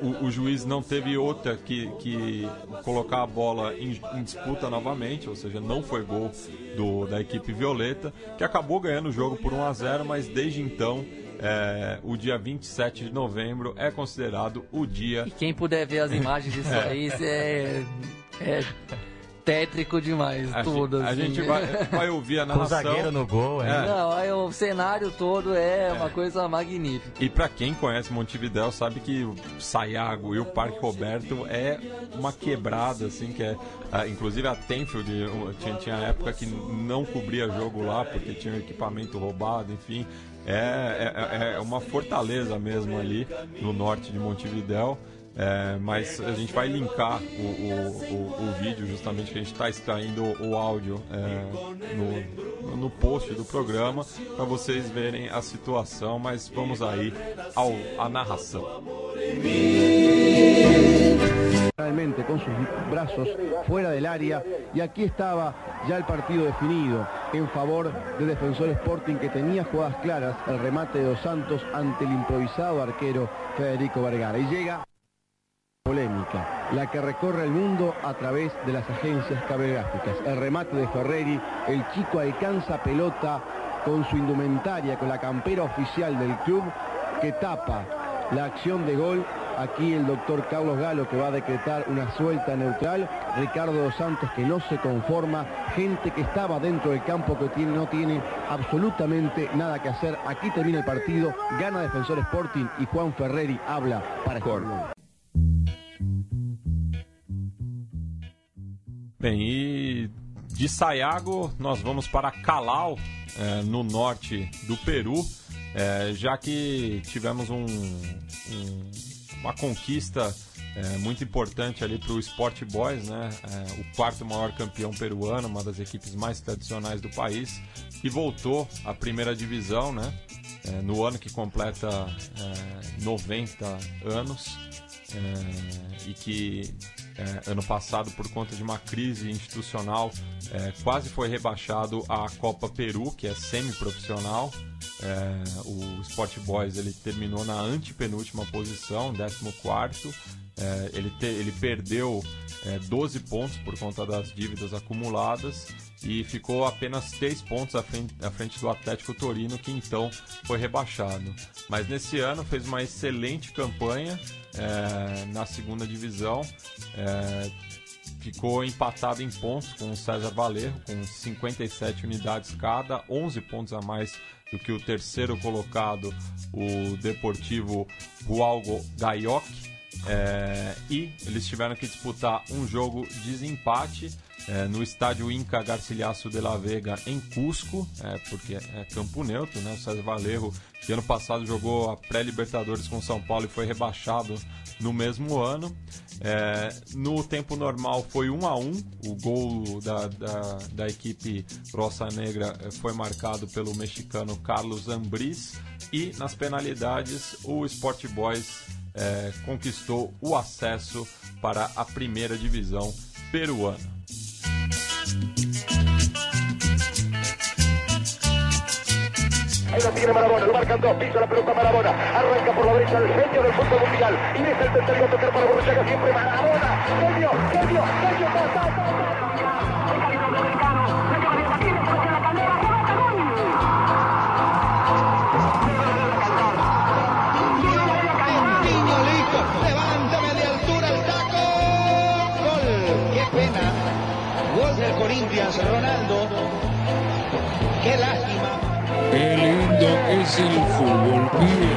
o, o, juiz não teve outra que, que colocar a bola em, em, disputa novamente, ou seja, não foi gol do, da equipe violeta, que acabou ganhando o jogo por 1 a 0 mas desde então é, o dia 27 de novembro é considerado o dia. E quem puder ver as imagens disso [laughs] é. aí, é, é tétrico demais a tudo. Gente, assim. A gente vai, [laughs] vai ouvir a narração. Com o zagueiro no gol, é. Não, é, o cenário todo é, é. uma coisa magnífica. E para quem conhece Montevidéu sabe que o Sayago e o Parque Roberto é uma quebrada, assim, que é... Inclusive a Tenfield tinha, tinha época que não cobria jogo lá porque tinha equipamento roubado, enfim. É, é, é uma fortaleza mesmo ali no norte de Montevidéu. É, mas a gente vai linkar o, o, o, o, vídeo justamente que a gente está extraindo o áudio é, no, no post do programa para vocês verem a situação, mas vamos aí ao, à narração. Realmente con sus brazos fuera del área y aquí estaba ya el partido definido en favor de Defensor Sporting que tenía jugadas claras, el remate de Dos Santos ante el improvisado arquero Federico Vergara y llega polémica, la que recorre el mundo a través de las agencias cablegráficas. El remate de Ferreri, el chico alcanza pelota con su indumentaria, con la campera oficial del club, que tapa la acción de gol. Aquí el doctor Carlos Galo que va a decretar una suelta neutral. Ricardo Dos Santos que no se conforma. Gente que estaba dentro del campo que tiene, no tiene absolutamente nada que hacer. Aquí termina el partido. Gana Defensor Sporting y Juan Ferreri habla para Sporting. Bem, e de Sayago nós vamos para Calau, é, no norte do Peru, é, já que tivemos um, um, uma conquista é, muito importante ali para o Sport Boys, né? É, o quarto maior campeão peruano, uma das equipes mais tradicionais do país, que voltou à primeira divisão, né? É, no ano que completa 90 é, anos e que é, ano passado, por conta de uma crise institucional, é, quase foi rebaixado à Copa Peru, que é semi-profissional. É, o Sport Boys ele terminou na antepenúltima posição, 14. É, ele, te, ele perdeu é, 12 pontos por conta das dívidas acumuladas e ficou apenas 3 pontos à frente, à frente, do Atlético Torino, que então foi rebaixado. Mas nesse ano fez uma excelente campanha é, na segunda divisão. É, ficou empatado em pontos com o César Valerro, com 57 unidades cada, 11 pontos a mais do que o terceiro colocado, o Deportivo Hualgo Gaioc. É, e eles tiveram que disputar um jogo de desempate é, no estádio Inca Garcilhaço de la Vega em Cusco, é, porque é campo neutro, né? O César Valerro, que ano passado jogou a pré-Libertadores com São Paulo e foi rebaixado no mesmo ano. É, no tempo normal foi 1 a 1 o gol da, da, da equipe Roça Negra é, foi marcado pelo mexicano Carlos Ambris e nas penalidades o Sport Boys é, conquistou o acesso para a primeira divisão peruana. Ahí lo tiene Marabona, lo marcan dos, pisa la pelota Marabona, arranca por la derecha el genio del fútbol mundial. Y deja el tercero tocar para Borruchaga siempre Marabona, genio, genio, genio, ta, ta, ta, Ronaldo. Qué lástima. Qué lindo es el fútbol, pibe.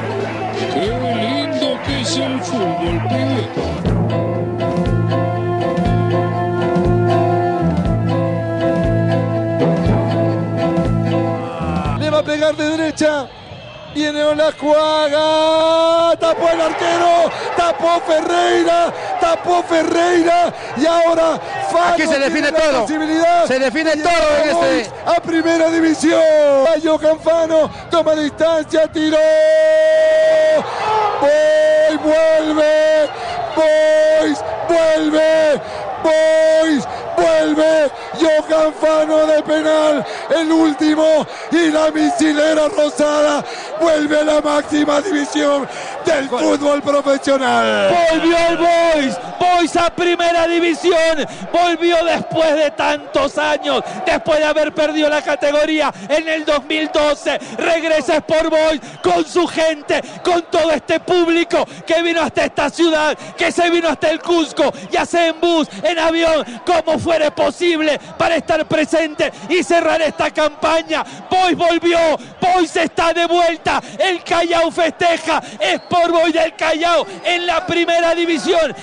Qué lindo que es el fútbol, pibe. Le va a pegar de derecha. Viene Olajuaga. Tapó el arquero. Tapó Ferreira, tapó Ferreira y ahora Fano Aquí se define todo. Se define de todo en a este- A primera división. Johan Fano toma distancia, tiró. Boys vuelve. Boys vuelve. Boys vuelve. Johan Fano de penal. El último. Y la misilera rosada vuelve a la máxima división del fútbol profesional. Volvió el Boys, Boys a primera división, volvió después de tantos años, después de haber perdido la categoría en el 2012, regresa Sport Boys con su gente, con todo este público que vino hasta esta ciudad, que se vino hasta el Cusco, ya sea en bus, en avión, como fuere posible para estar presente y cerrar esta campaña. Boys volvió, Boys está de vuelta, el Callao festeja, Sport Boys del Callao en la primera división.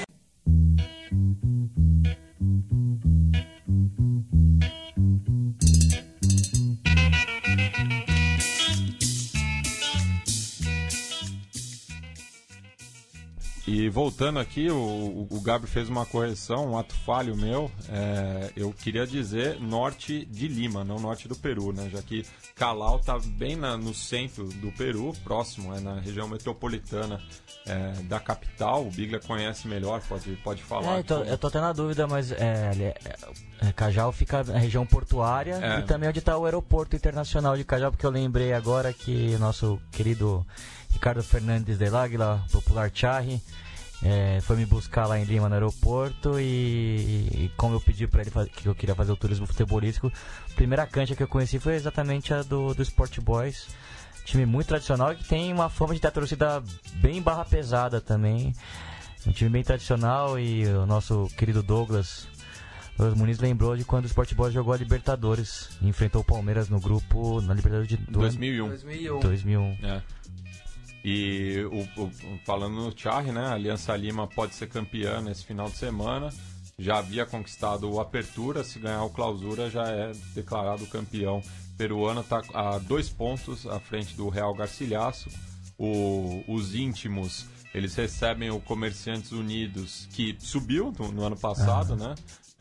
E voltando aqui, o, o, Gabi fez uma correção, um ato falho meu. É, eu queria dizer norte de Lima, não norte do Peru, né? Já que Calau está bem na- no centro do Peru, próximo, é na região metropolitana é, da capital. O Biglia conhece melhor, pode, pode falar. É, eu, tô, como- eu tô até na dúvida, mas é, é- é, Cajal fica na região portuária É. e também onde está o aeroporto internacional de Cajal, porque eu lembrei agora que nosso querido Ricardo Fernandes de Láguila, popular Charri, é, foi me buscar lá em Lima no aeroporto e, e como eu pedi para ele que eu queria fazer o turismo futebolístico, a primeira cancha que eu conheci foi exatamente a do, do Sport Boys. Time muito tradicional e que tem uma fama de ter a torcida bem barra pesada também. Um time bem tradicional e o nosso querido Douglas, Douglas Muniz lembrou de quando o Sport Boys jogou a Libertadores e enfrentou o Palmeiras no grupo na Libertadores de do ano- 2001. 2001. 2001. É. E o, o- falando no Charri, né? A Aliança Lima pode ser campeã nesse final de semana. Já havia conquistado o Apertura, se ganhar o Clausura já é declarado campeão. Peruano está a dois pontos à frente do Real Garcilhaço. O- os íntimos, eles recebem o Comerciantes Unidos, que subiu no, no ano passado, né?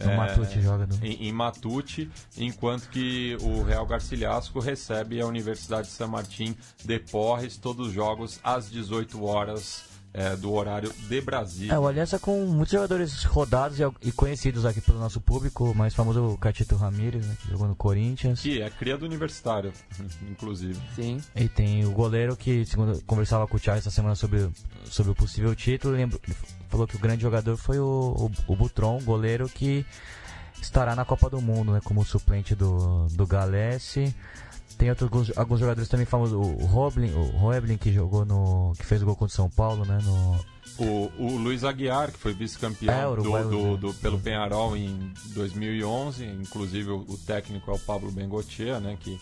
No Matute joga no- em, em Matute, enquanto que o Real Garcilhasco recebe a Universidade de San Martín de Porres, todos os jogos às 18 horas é, do horário de Brasília. É, o Aliança com muitos jogadores rodados e, e conhecidos aqui pelo nosso público, o mais famoso o Catito Ramírez, né, que jogou no Corinthians. Que é cria do universitário, [laughs] inclusive. Sim. E tem o goleiro que, segundo conversava com o Thiago essa semana sobre, sobre o possível título, lembro, falou que o grande jogador foi o, o, o Butron, goleiro que estará na Copa do Mundo, né, como suplente do, do Galesse. Tem outros, alguns, alguns jogadores também famosos, o Roblin, o Roeblin que jogou no. que fez o gol contra o São Paulo, né? No, O, o Luiz Aguiar, que foi É, vice-campeão do, uruguaio, do- né? do- pelo Penharol em 2011, inclusive o, o técnico é o Pablo Bengochea, né, que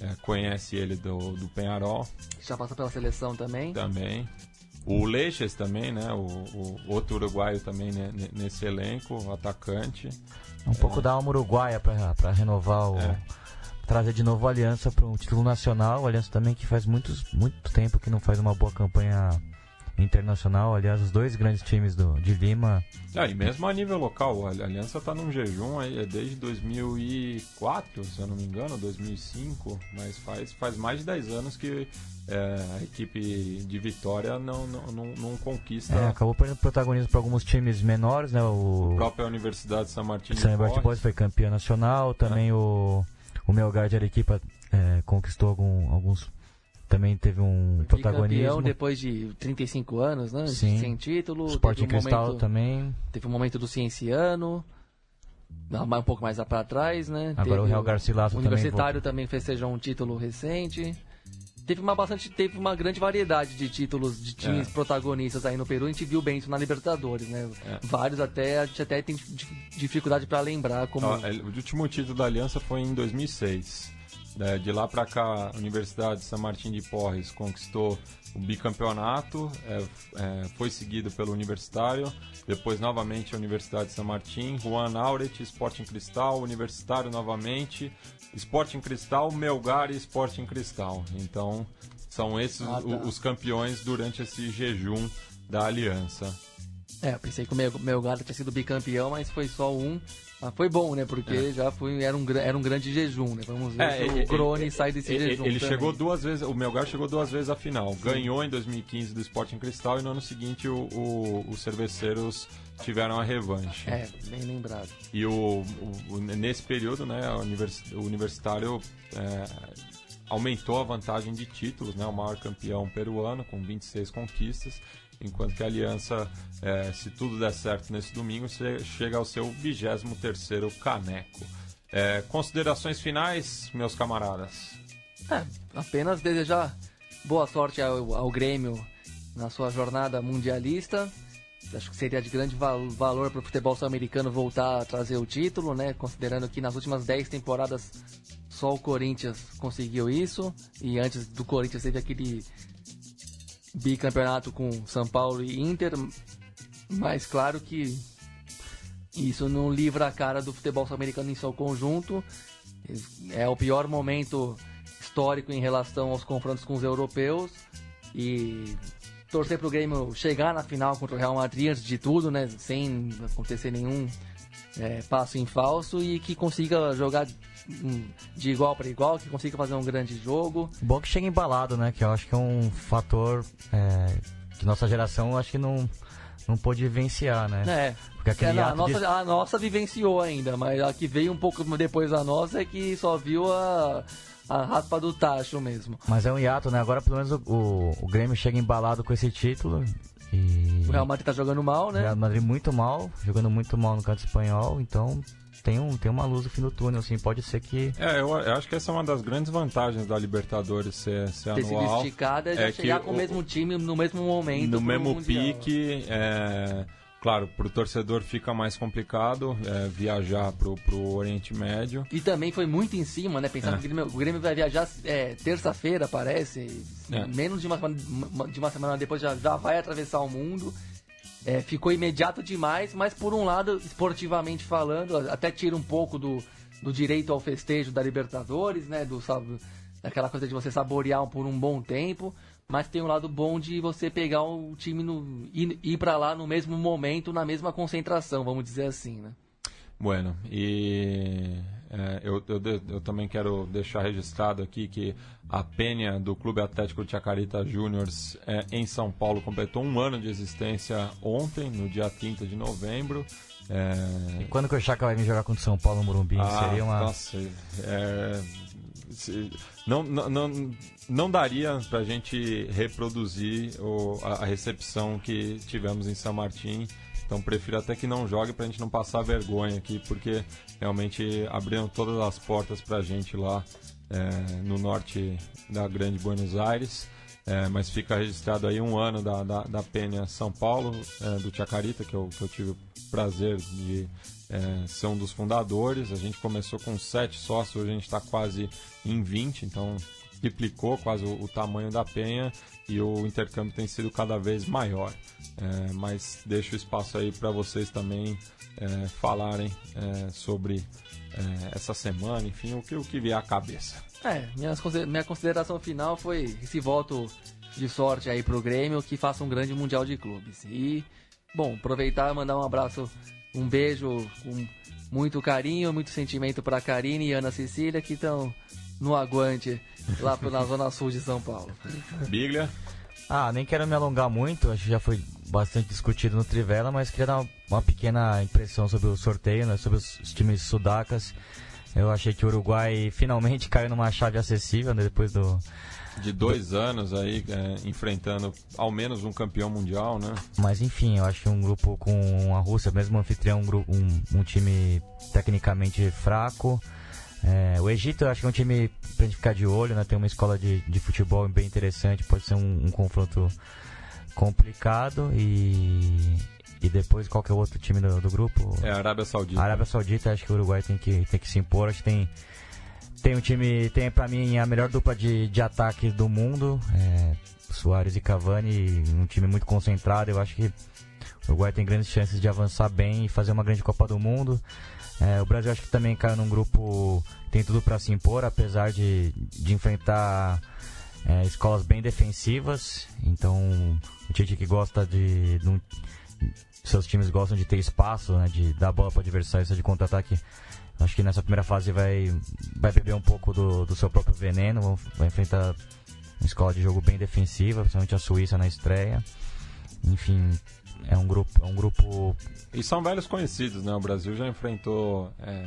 é, conhece ele do, do Penharol Já passa pela seleção também. também. O Leixes também, né, o, o outro uruguaio também né, ne- nesse elenco, o atacante. um pouco da alma uruguaia pra, pra renovar o. É. Trazer de novo a Aliança para um título nacional. A Aliança também que faz muitos, muito tempo que não faz uma boa campanha internacional. Aliás, os dois grandes times do, de Lima. Ah, e mesmo a nível local, a Aliança está num jejum aí é desde 2004, se eu não me engano, 2005, mas faz, faz mais de 10 anos que é, a equipe de Vitória não, não, não, não conquista É, acabou perdendo protagonismo para alguns times menores, né? a O própria Universidade de São Bart Porres. Boys foi campeão nacional. Também o, o Melgar de Arequipa é, conquistou algum- alguns. Também teve um Campeão protagonismo. depois de 35 anos, né? Sim. Sem título. Sporting teve um Cristal momento- também. Teve um momento do Cienciano. Um pouco mais para trás, né? Agora Teve o Real Garcilaso O também Universitário também festejou um título recente. Teve uma bastante, teve uma grande variedade de títulos de times É. protagonistas aí no Peru. A gente viu bem isso na Libertadores, né? É. Vários até a gente até tem di- dificuldade para lembrar como Ó, o último título da Aliança foi em 2006. É, de lá para cá, a Universidade de São Martin de Porres conquistou o bicampeonato, é, é, foi seguido pelo Universitário, depois novamente a Universidade de São Martin, Juan Auret, Sporting Cristal, Universitário novamente, Sporting Cristal, Melgar e Sporting Cristal. Então, são esses Ah, tá. os campeões durante esse jejum da Aliança. É, eu pensei que o meu, meu gato tinha sido bicampeão, mas foi só um. Mas foi bom, né? Porque é. já foi, era, um, era um grande jejum, né? Vamos ver é, se o Grone sai desse ele, jejum. Ele também. chegou duas vezes, o Melgar chegou duas vezes à final. Sim. Ganhou em 2015 do Sporting Cristal e no ano seguinte o, o, os cerveceiros tiveram a revanche. É, bem lembrado. E o, o nesse período, né, o universitário é, aumentou a vantagem de títulos, né, o maior campeão peruano com 26 conquistas enquanto que a Aliança, é, se tudo der certo nesse domingo, chega ao seu 23º caneco. É, considerações finais, meus camaradas? É, apenas desejar boa sorte ao, ao Grêmio na sua jornada mundialista. Acho que seria de grande val valor para o futebol sul-americano voltar a trazer o título, né? Considerando que nas últimas 10 temporadas só o Corinthians conseguiu isso. E antes do Corinthians teve aquele bicampeonato com São Paulo e Inter, mas claro que isso não livra a cara do futebol sul-americano em seu conjunto. É o pior momento histórico em relação aos confrontos com os europeus e torcer para o Grêmio chegar na final contra o Real Madrid antes de tudo, né, sem acontecer nenhum é, passo em falso e que consiga jogar de igual para igual, que consiga fazer um grande jogo. Bom que chega embalado, né? Que eu acho que é um fator é, que nossa geração acho que não não pôde vivenciar, né? É. Porque é, a, nossa, de... a nossa vivenciou ainda, mas a que veio um pouco depois da nossa é que só viu a, a raspa do tacho mesmo. Mas é um hiato, né? Agora pelo menos o, o, o Grêmio chega embalado com esse título. E... O Real Madrid tá jogando mal, né? O Real Madrid muito mal, jogando muito mal no canto espanhol, então tem, um, tem uma luz no fim do túnel, assim, pode ser que... É, eu, eu acho que essa é uma das grandes vantagens da Libertadores ser, ser Ter anual. Ter esticada é já é chegar com o, o mesmo time no mesmo momento. No mesmo pique, é... Claro, para o torcedor fica mais complicado é, viajar para o Oriente Médio. E também foi muito em cima, né? Pensando é. que o Grêmio, o Grêmio vai viajar é, terça-feira, parece. É. Menos de uma, de uma semana depois já, já vai atravessar o mundo. É, ficou imediato demais, mas por um lado, esportivamente falando, até tira um pouco do, do direito ao festejo da Libertadores, né? Do, sabe, daquela coisa de você saborear por um bom tempo. Mas tem um lado bom de você pegar o time no, ir, ir para lá no mesmo momento, na mesma concentração, vamos dizer assim, né? Bueno, e é, eu, eu, eu, também quero deixar registrado aqui que a Penha do Clube Atlético Chacarita Júnior é, em São Paulo completou um ano de existência ontem, no dia 30 de novembro. É... E quando que o Chaca vai vir jogar contra o São Paulo no Morumbi? Ah, Seria uma. Nossa, é... não, não, não, não daria para a gente reproduzir o, a, a recepção que tivemos em São Martin então prefiro até que não jogue para a gente não passar vergonha aqui, porque realmente abriram todas as portas para a gente lá é, no norte da grande Buenos Aires. É, mas fica registrado aí um ano da, da, da São Paulo, é, do Chacarita, que eu, que eu tive o prazer de é, ser um dos fundadores. A gente começou com sete sócios, hoje a gente está quase em 20, então triplicou quase o, o, tamanho da penha e o intercâmbio tem sido cada vez maior. É, mas deixo espaço aí para vocês também é, falarem é, sobre é, essa semana, enfim, o que, o que vier à cabeça. É, minha, minha consideração final foi esse voto de sorte aí pro Grêmio que faça um grande Mundial de Clubes. E, bom, aproveitar e mandar um abraço, um beijo com muito carinho, muito sentimento para Karine e Ana Cecília que estão no aguante lá na zona sul de São Paulo. Biglia? Ah, nem quero me alongar muito, acho que já foi bastante discutido no Trivela, mas queria dar uma pequena impressão sobre o sorteio, né, sobre os, times sudacas. Eu achei que o Uruguai finalmente caiu numa chave acessível né, depois do. De dois do... anos aí, é, enfrentando ao menos um campeão mundial, né? Mas enfim, eu acho que um grupo com a Rússia, mesmo anfitrião, um, grupo, um, um time tecnicamente fraco. É, o Egito acho que é um time pra gente ficar de olho, né? Tem uma escola de, de futebol bem interessante, pode ser um, um confronto complicado e, e depois qual que é o outro time do, do grupo? É a Arábia Saudita. A Arábia Saudita, acho que o Uruguai tem que, tem que se impor, acho que tem tem um time, tem para mim a melhor dupla de, de ataque do mundo, é, Soares e Cavani, um time muito concentrado, eu acho que o Uruguai tem grandes chances de avançar bem e fazer uma grande Copa do Mundo. É, o Brasil acho que também caiu num grupo tem tudo para se impor, apesar de, de enfrentar é, escolas bem defensivas. Então, o Tite que gosta de, seus times gostam de ter espaço, né, de dar bola para adversário, de contra-ataque. Acho que nessa primeira fase vai, vai beber um pouco do, do seu próprio veneno, vai enfrentar uma escola de jogo bem defensiva, principalmente a Suíça na estreia. Enfim, é um grupo, é um grupo. E são velhos conhecidos, né? O Brasil já enfrentou é,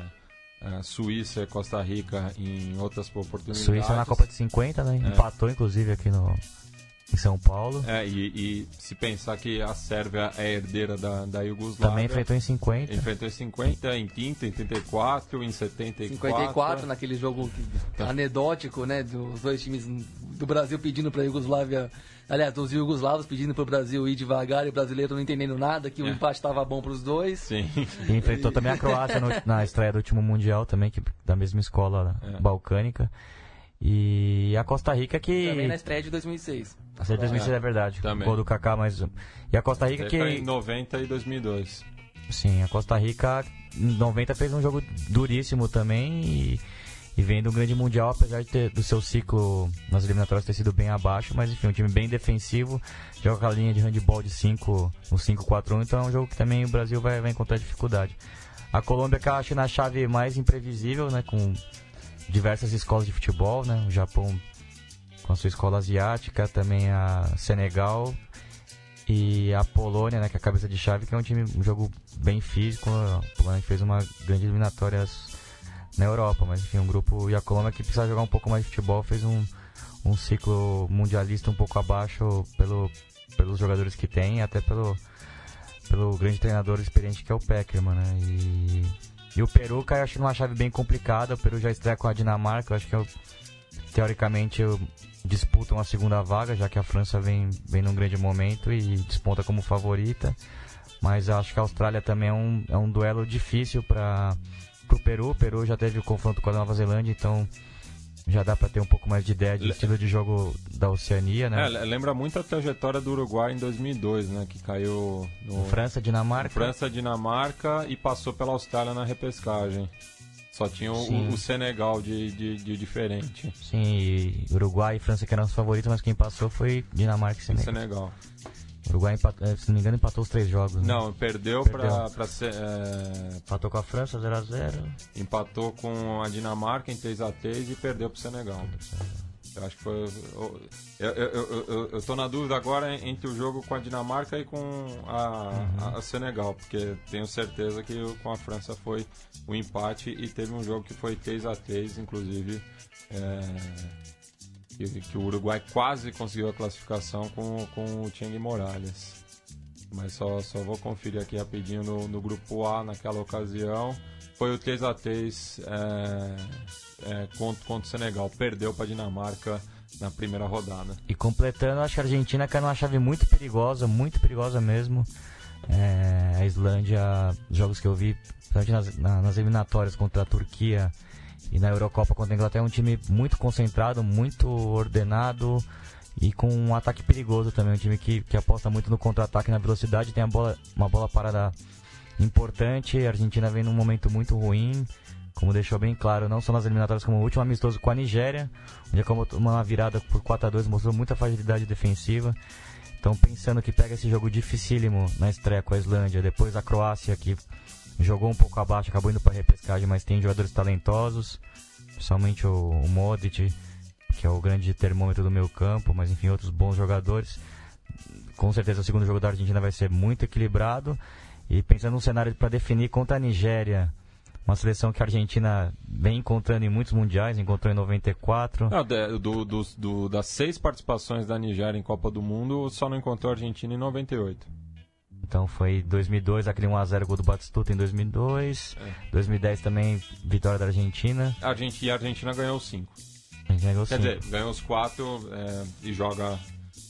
a Suíça e Costa Rica em outras oportunidades. Suíça na Copa de 50, né? É. Empatou inclusive aqui no em São Paulo. É, e, e se pensar que a Sérvia é herdeira da, da Iugoslávia. Também enfrentou em 50. Enfrentou em 50, em 30, em 34, em 74. 54, naquele jogo que- anedótico, né? Dos dois times do Brasil pedindo pra Iugoslávia. Aliás, dos Iugoslavos pedindo pro Brasil ir devagar e o brasileiro não entendendo nada, que o empate tava bom pros dois. Sim. E enfrentou também a Croácia no- na estreia do último Mundial também, que, da mesma escola É. balcânica. E a Costa Rica que. Também na estreia de 2006. A estreia de 2006 é verdade. Também. Gol do Kaká, mas. E a Costa Rica que. Em 90 e 2002. Sim, a Costa Rica em 90 fez um jogo duríssimo também e, e vem do grande mundial, apesar de ter, do seu ciclo nas eliminatórias ter sido bem abaixo, mas enfim, um time bem defensivo, joga com a linha de handball de 5 no 5-4-1, então é um jogo que também o Brasil vai, vai encontrar dificuldade. A Colômbia que eu acho na chave mais imprevisível, né, com diversas escolas de futebol, né, o Japão com a sua escola asiática, também a Senegal e a Polônia, né, que é a cabeça de chave, que é um time, um jogo bem físico. A Polônia fez uma grande eliminatória na Europa, mas enfim, um grupo e a Colômbia que precisa jogar um pouco mais de futebol, fez um, um ciclo mundialista um pouco abaixo pelo, pelos jogadores que tem, até pelo, pelo grande treinador experiente que é o Peckerman, né? E, e o Peru caiu acho que numa chave bem complicada, o Peru já estreia com a Dinamarca, eu acho que o, teoricamente eu- disputam a segunda vaga, já que a França vem, vem num grande momento e desponta como favorita. Mas eu acho que a Austrália também é um, é um duelo difícil para o Peru. O Peru já teve o confronto com a Nova Zelândia, então já dá para ter um pouco mais de ideia de Le- estilo de jogo da Oceania, né? É, le- lembra muito a trajetória do Uruguai em 2002, né? Que caiu no França, Dinamarca. França, Dinamarca e passou pela Austrália na repescagem. Só tinha o, o Senegal de, de, de diferente. Sim, e Uruguai e França que eram os favoritos, mas quem passou foi Dinamarca e Senegal. Senegal. Uruguai, empatou, eh, se não me engano, empatou os três jogos. né? Não, perdeu, Perdeu. ser, é, Empatou com a França 0x0. empatou com a Dinamarca em 3x3 e perdeu pro Senegal. Eu acho que foi. Eu, eu, eu, eu, tô na dúvida agora entre o jogo com a Dinamarca e com a, a- a Senegal, porque tenho certeza que o- com a França foi o empate e teve um jogo que foi 3x3, inclusive. é, que, que o Uruguai quase conseguiu a classificação com, com o Cheng Morales. Mas só, só vou conferir aqui rapidinho no, no grupo A naquela ocasião. Foi o 3x3 é, é, contra, contra o Senegal. Perdeu para a Dinamarca na primeira rodada. E completando, acho que a Argentina caiu numa chave muito perigosa, muito perigosa mesmo. É, a Islândia, jogos que eu vi, principalmente nas, na- nas eliminatórias contra a Turquia e na Eurocopa contra a Inglaterra, é um time muito concentrado, muito ordenado e com um ataque perigoso também. Um time que, que aposta muito no contra-ataque, na velocidade, tem a bola, uma bola parada importante. A Argentina vem num momento muito ruim, como deixou bem claro, não só nas eliminatórias, como o último amistoso com a Nigéria, onde acabou uma virada por 4 a 2 mostrou muita fragilidade defensiva. Então, pensando que pega esse jogo dificílimo na estreia com a Islândia, depois a Croácia, que jogou um pouco abaixo, acabou indo para repescagem, mas tem jogadores talentosos, principalmente o, o Modric, que é o grande termômetro do meio campo, mas enfim, outros bons jogadores. Com certeza o segundo jogo da Argentina vai ser muito equilibrado. E pensando num cenário para definir contra a Nigéria, uma seleção que a Argentina vem encontrando em muitos mundiais, encontrou em 94. Não, de- do- dos- do- das seis participações da Nigéria em Copa do Mundo, só não encontrou a Argentina em 98. Então foi 2002, aquele 1x0 gol do Batistuta em 2002. 2010 também, vitória da Argentina. A Argentina, e a Argentina ganhou os cinco. A gente ganhou Quer cinco. dizer, ganhou os quatro é, e joga.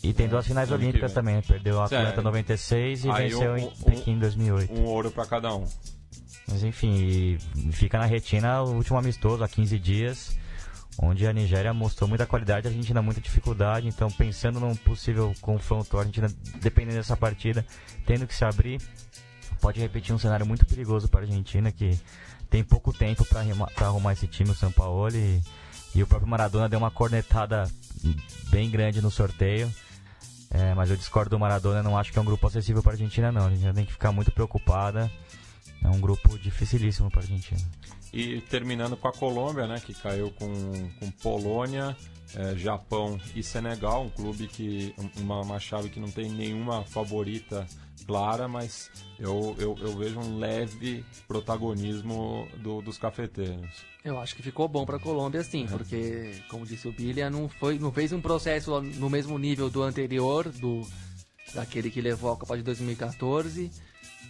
E tem duas finais olímpicas também, né? Perdeu a É, Atlanta 96 e aí venceu um- em Pequim em 2008. Um ouro para cada um. Mas enfim, fica na retina o último amistoso, há 15 dias, onde a Nigéria mostrou muita qualidade, a Argentina muita dificuldade. Então, pensando num possível confronto, a Argentina, dependendo dessa partida, tendo que se abrir, pode repetir um cenário muito perigoso para a Argentina, que tem pouco tempo para arrumar esse time, o São Paulo, e, e o próprio Maradona deu uma cornetada bem grande no sorteio. É, mas eu discordo do Maradona, não acho que é um grupo acessível para a Argentina, não. A Argentina tem que ficar muito preocupada. É um grupo dificilíssimo para a Argentina. E terminando com a Colômbia, né, que caiu com, com Polônia, é, Japão e Senegal, um clube que. Uma, uma chave que não tem nenhuma favorita clara, mas eu, eu, eu vejo um leve protagonismo do, dos cafeteiros. Eu acho que ficou bom para a Colômbia, sim, porque, como disse o Bilha, não, foi, não fez um processo no mesmo nível do anterior, do daquele que levou a Copa de 2014.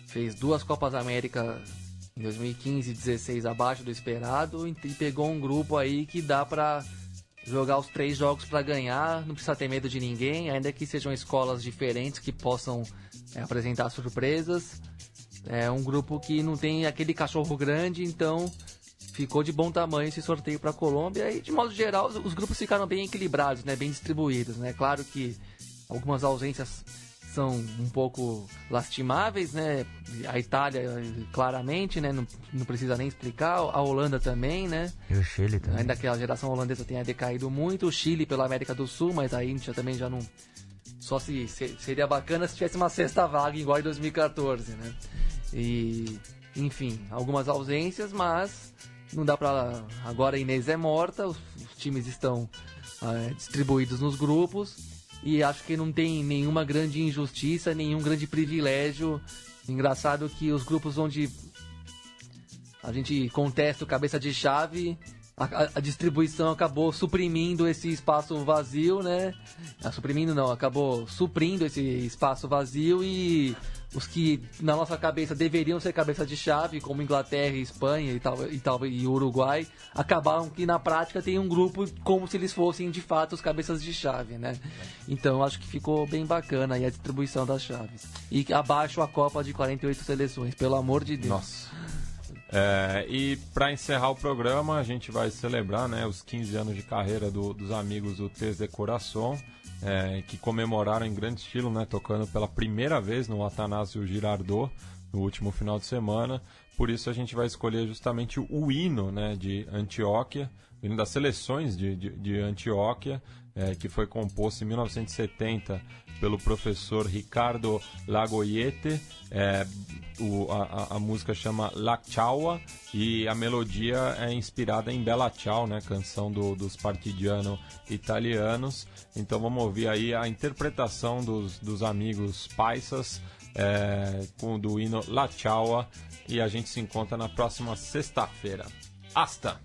Fez duas Copas América em 2015 e 2016 abaixo do esperado e pegou um grupo aí que dá para jogar os três jogos para ganhar, não precisa ter medo de ninguém, ainda que sejam escolas diferentes que possam é, apresentar surpresas. É um grupo que não tem aquele cachorro grande, então ficou de bom tamanho esse sorteio para a Colômbia e de modo geral os grupos ficaram bem equilibrados, né, bem distribuídos, né? Claro que algumas ausências são um pouco lastimáveis, né? A Itália, claramente, né? Não, não precisa nem explicar. A Holanda também, né? E o Chile também. Ainda que a geração holandesa tenha decaído muito. O Chile pela América do Sul, mas a Índia também já não... Só se, se seria bacana se tivesse uma sexta vaga igual em 2014, né? E, enfim, algumas ausências, mas não dá pra... Agora a Inês é morta, os, os times estão é, distribuídos nos grupos e acho que não tem nenhuma grande injustiça, nenhum grande privilégio. Engraçado que os grupos onde a gente contesta o cabeça de chave, a, a, distribuição acabou suprimindo esse espaço vazio, né? Ah, suprimindo não, acabou suprindo esse espaço vazio e os que na nossa cabeça deveriam ser cabeça de chave, como Inglaterra, Espanha e tal, e tal e Uruguai, acabaram que na prática tem um grupo como se eles fossem de fato os cabeças de chave, né? Então acho que ficou bem bacana aí a distribuição das chaves. E abaixo a Copa de 48 seleções, pelo amor de Deus. Nossa. É, e para encerrar o programa, a gente vai celebrar né, os 15 anos de carreira do, dos amigos do Tez de Coração é, que comemoraram em grande estilo, né, tocando pela primeira vez no Atanásio Girardot no último final de semana. Por isso a gente vai escolher justamente o hino né, de Antioquia, o hino das seleções de, de, de Antioquia, é, que foi composto em 1970 pelo professor Ricardo Lagoyete. É, o, a, a, música chama La Chaua e a melodia é inspirada em Bella Ciao, né, canção do, dos partidiano italianos. Então vamos ouvir aí a interpretação dos, dos amigos paisas é, com do hino La Chaua e a gente se encontra na próxima sexta-feira. Hasta!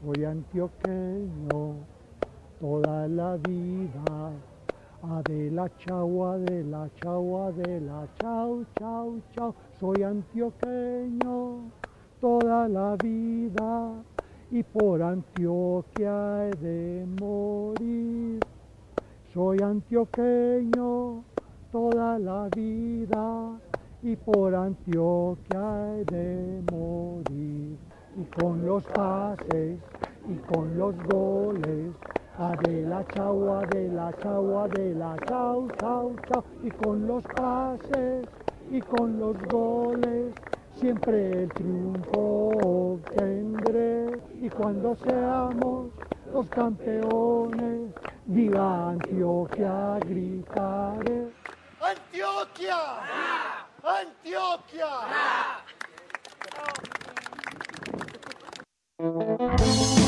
Soy antioqueño toda la vida. Adela chau, Adela chau, Adela chau, chau, chau. Soy antioqueño toda la vida y por Antioquia he de morir. Soy antioqueño toda la vida y por Antioquia he de morir y con los pases y con los goles. Adela chau, Adela chau, Adela chau, chau, chau. Y con los pases y con los goles siempre el triunfo obtendré. Y cuando seamos los campeones, diga Antioquia, gritaré. ¡Antioquia! ¡Antioquia! Thank you.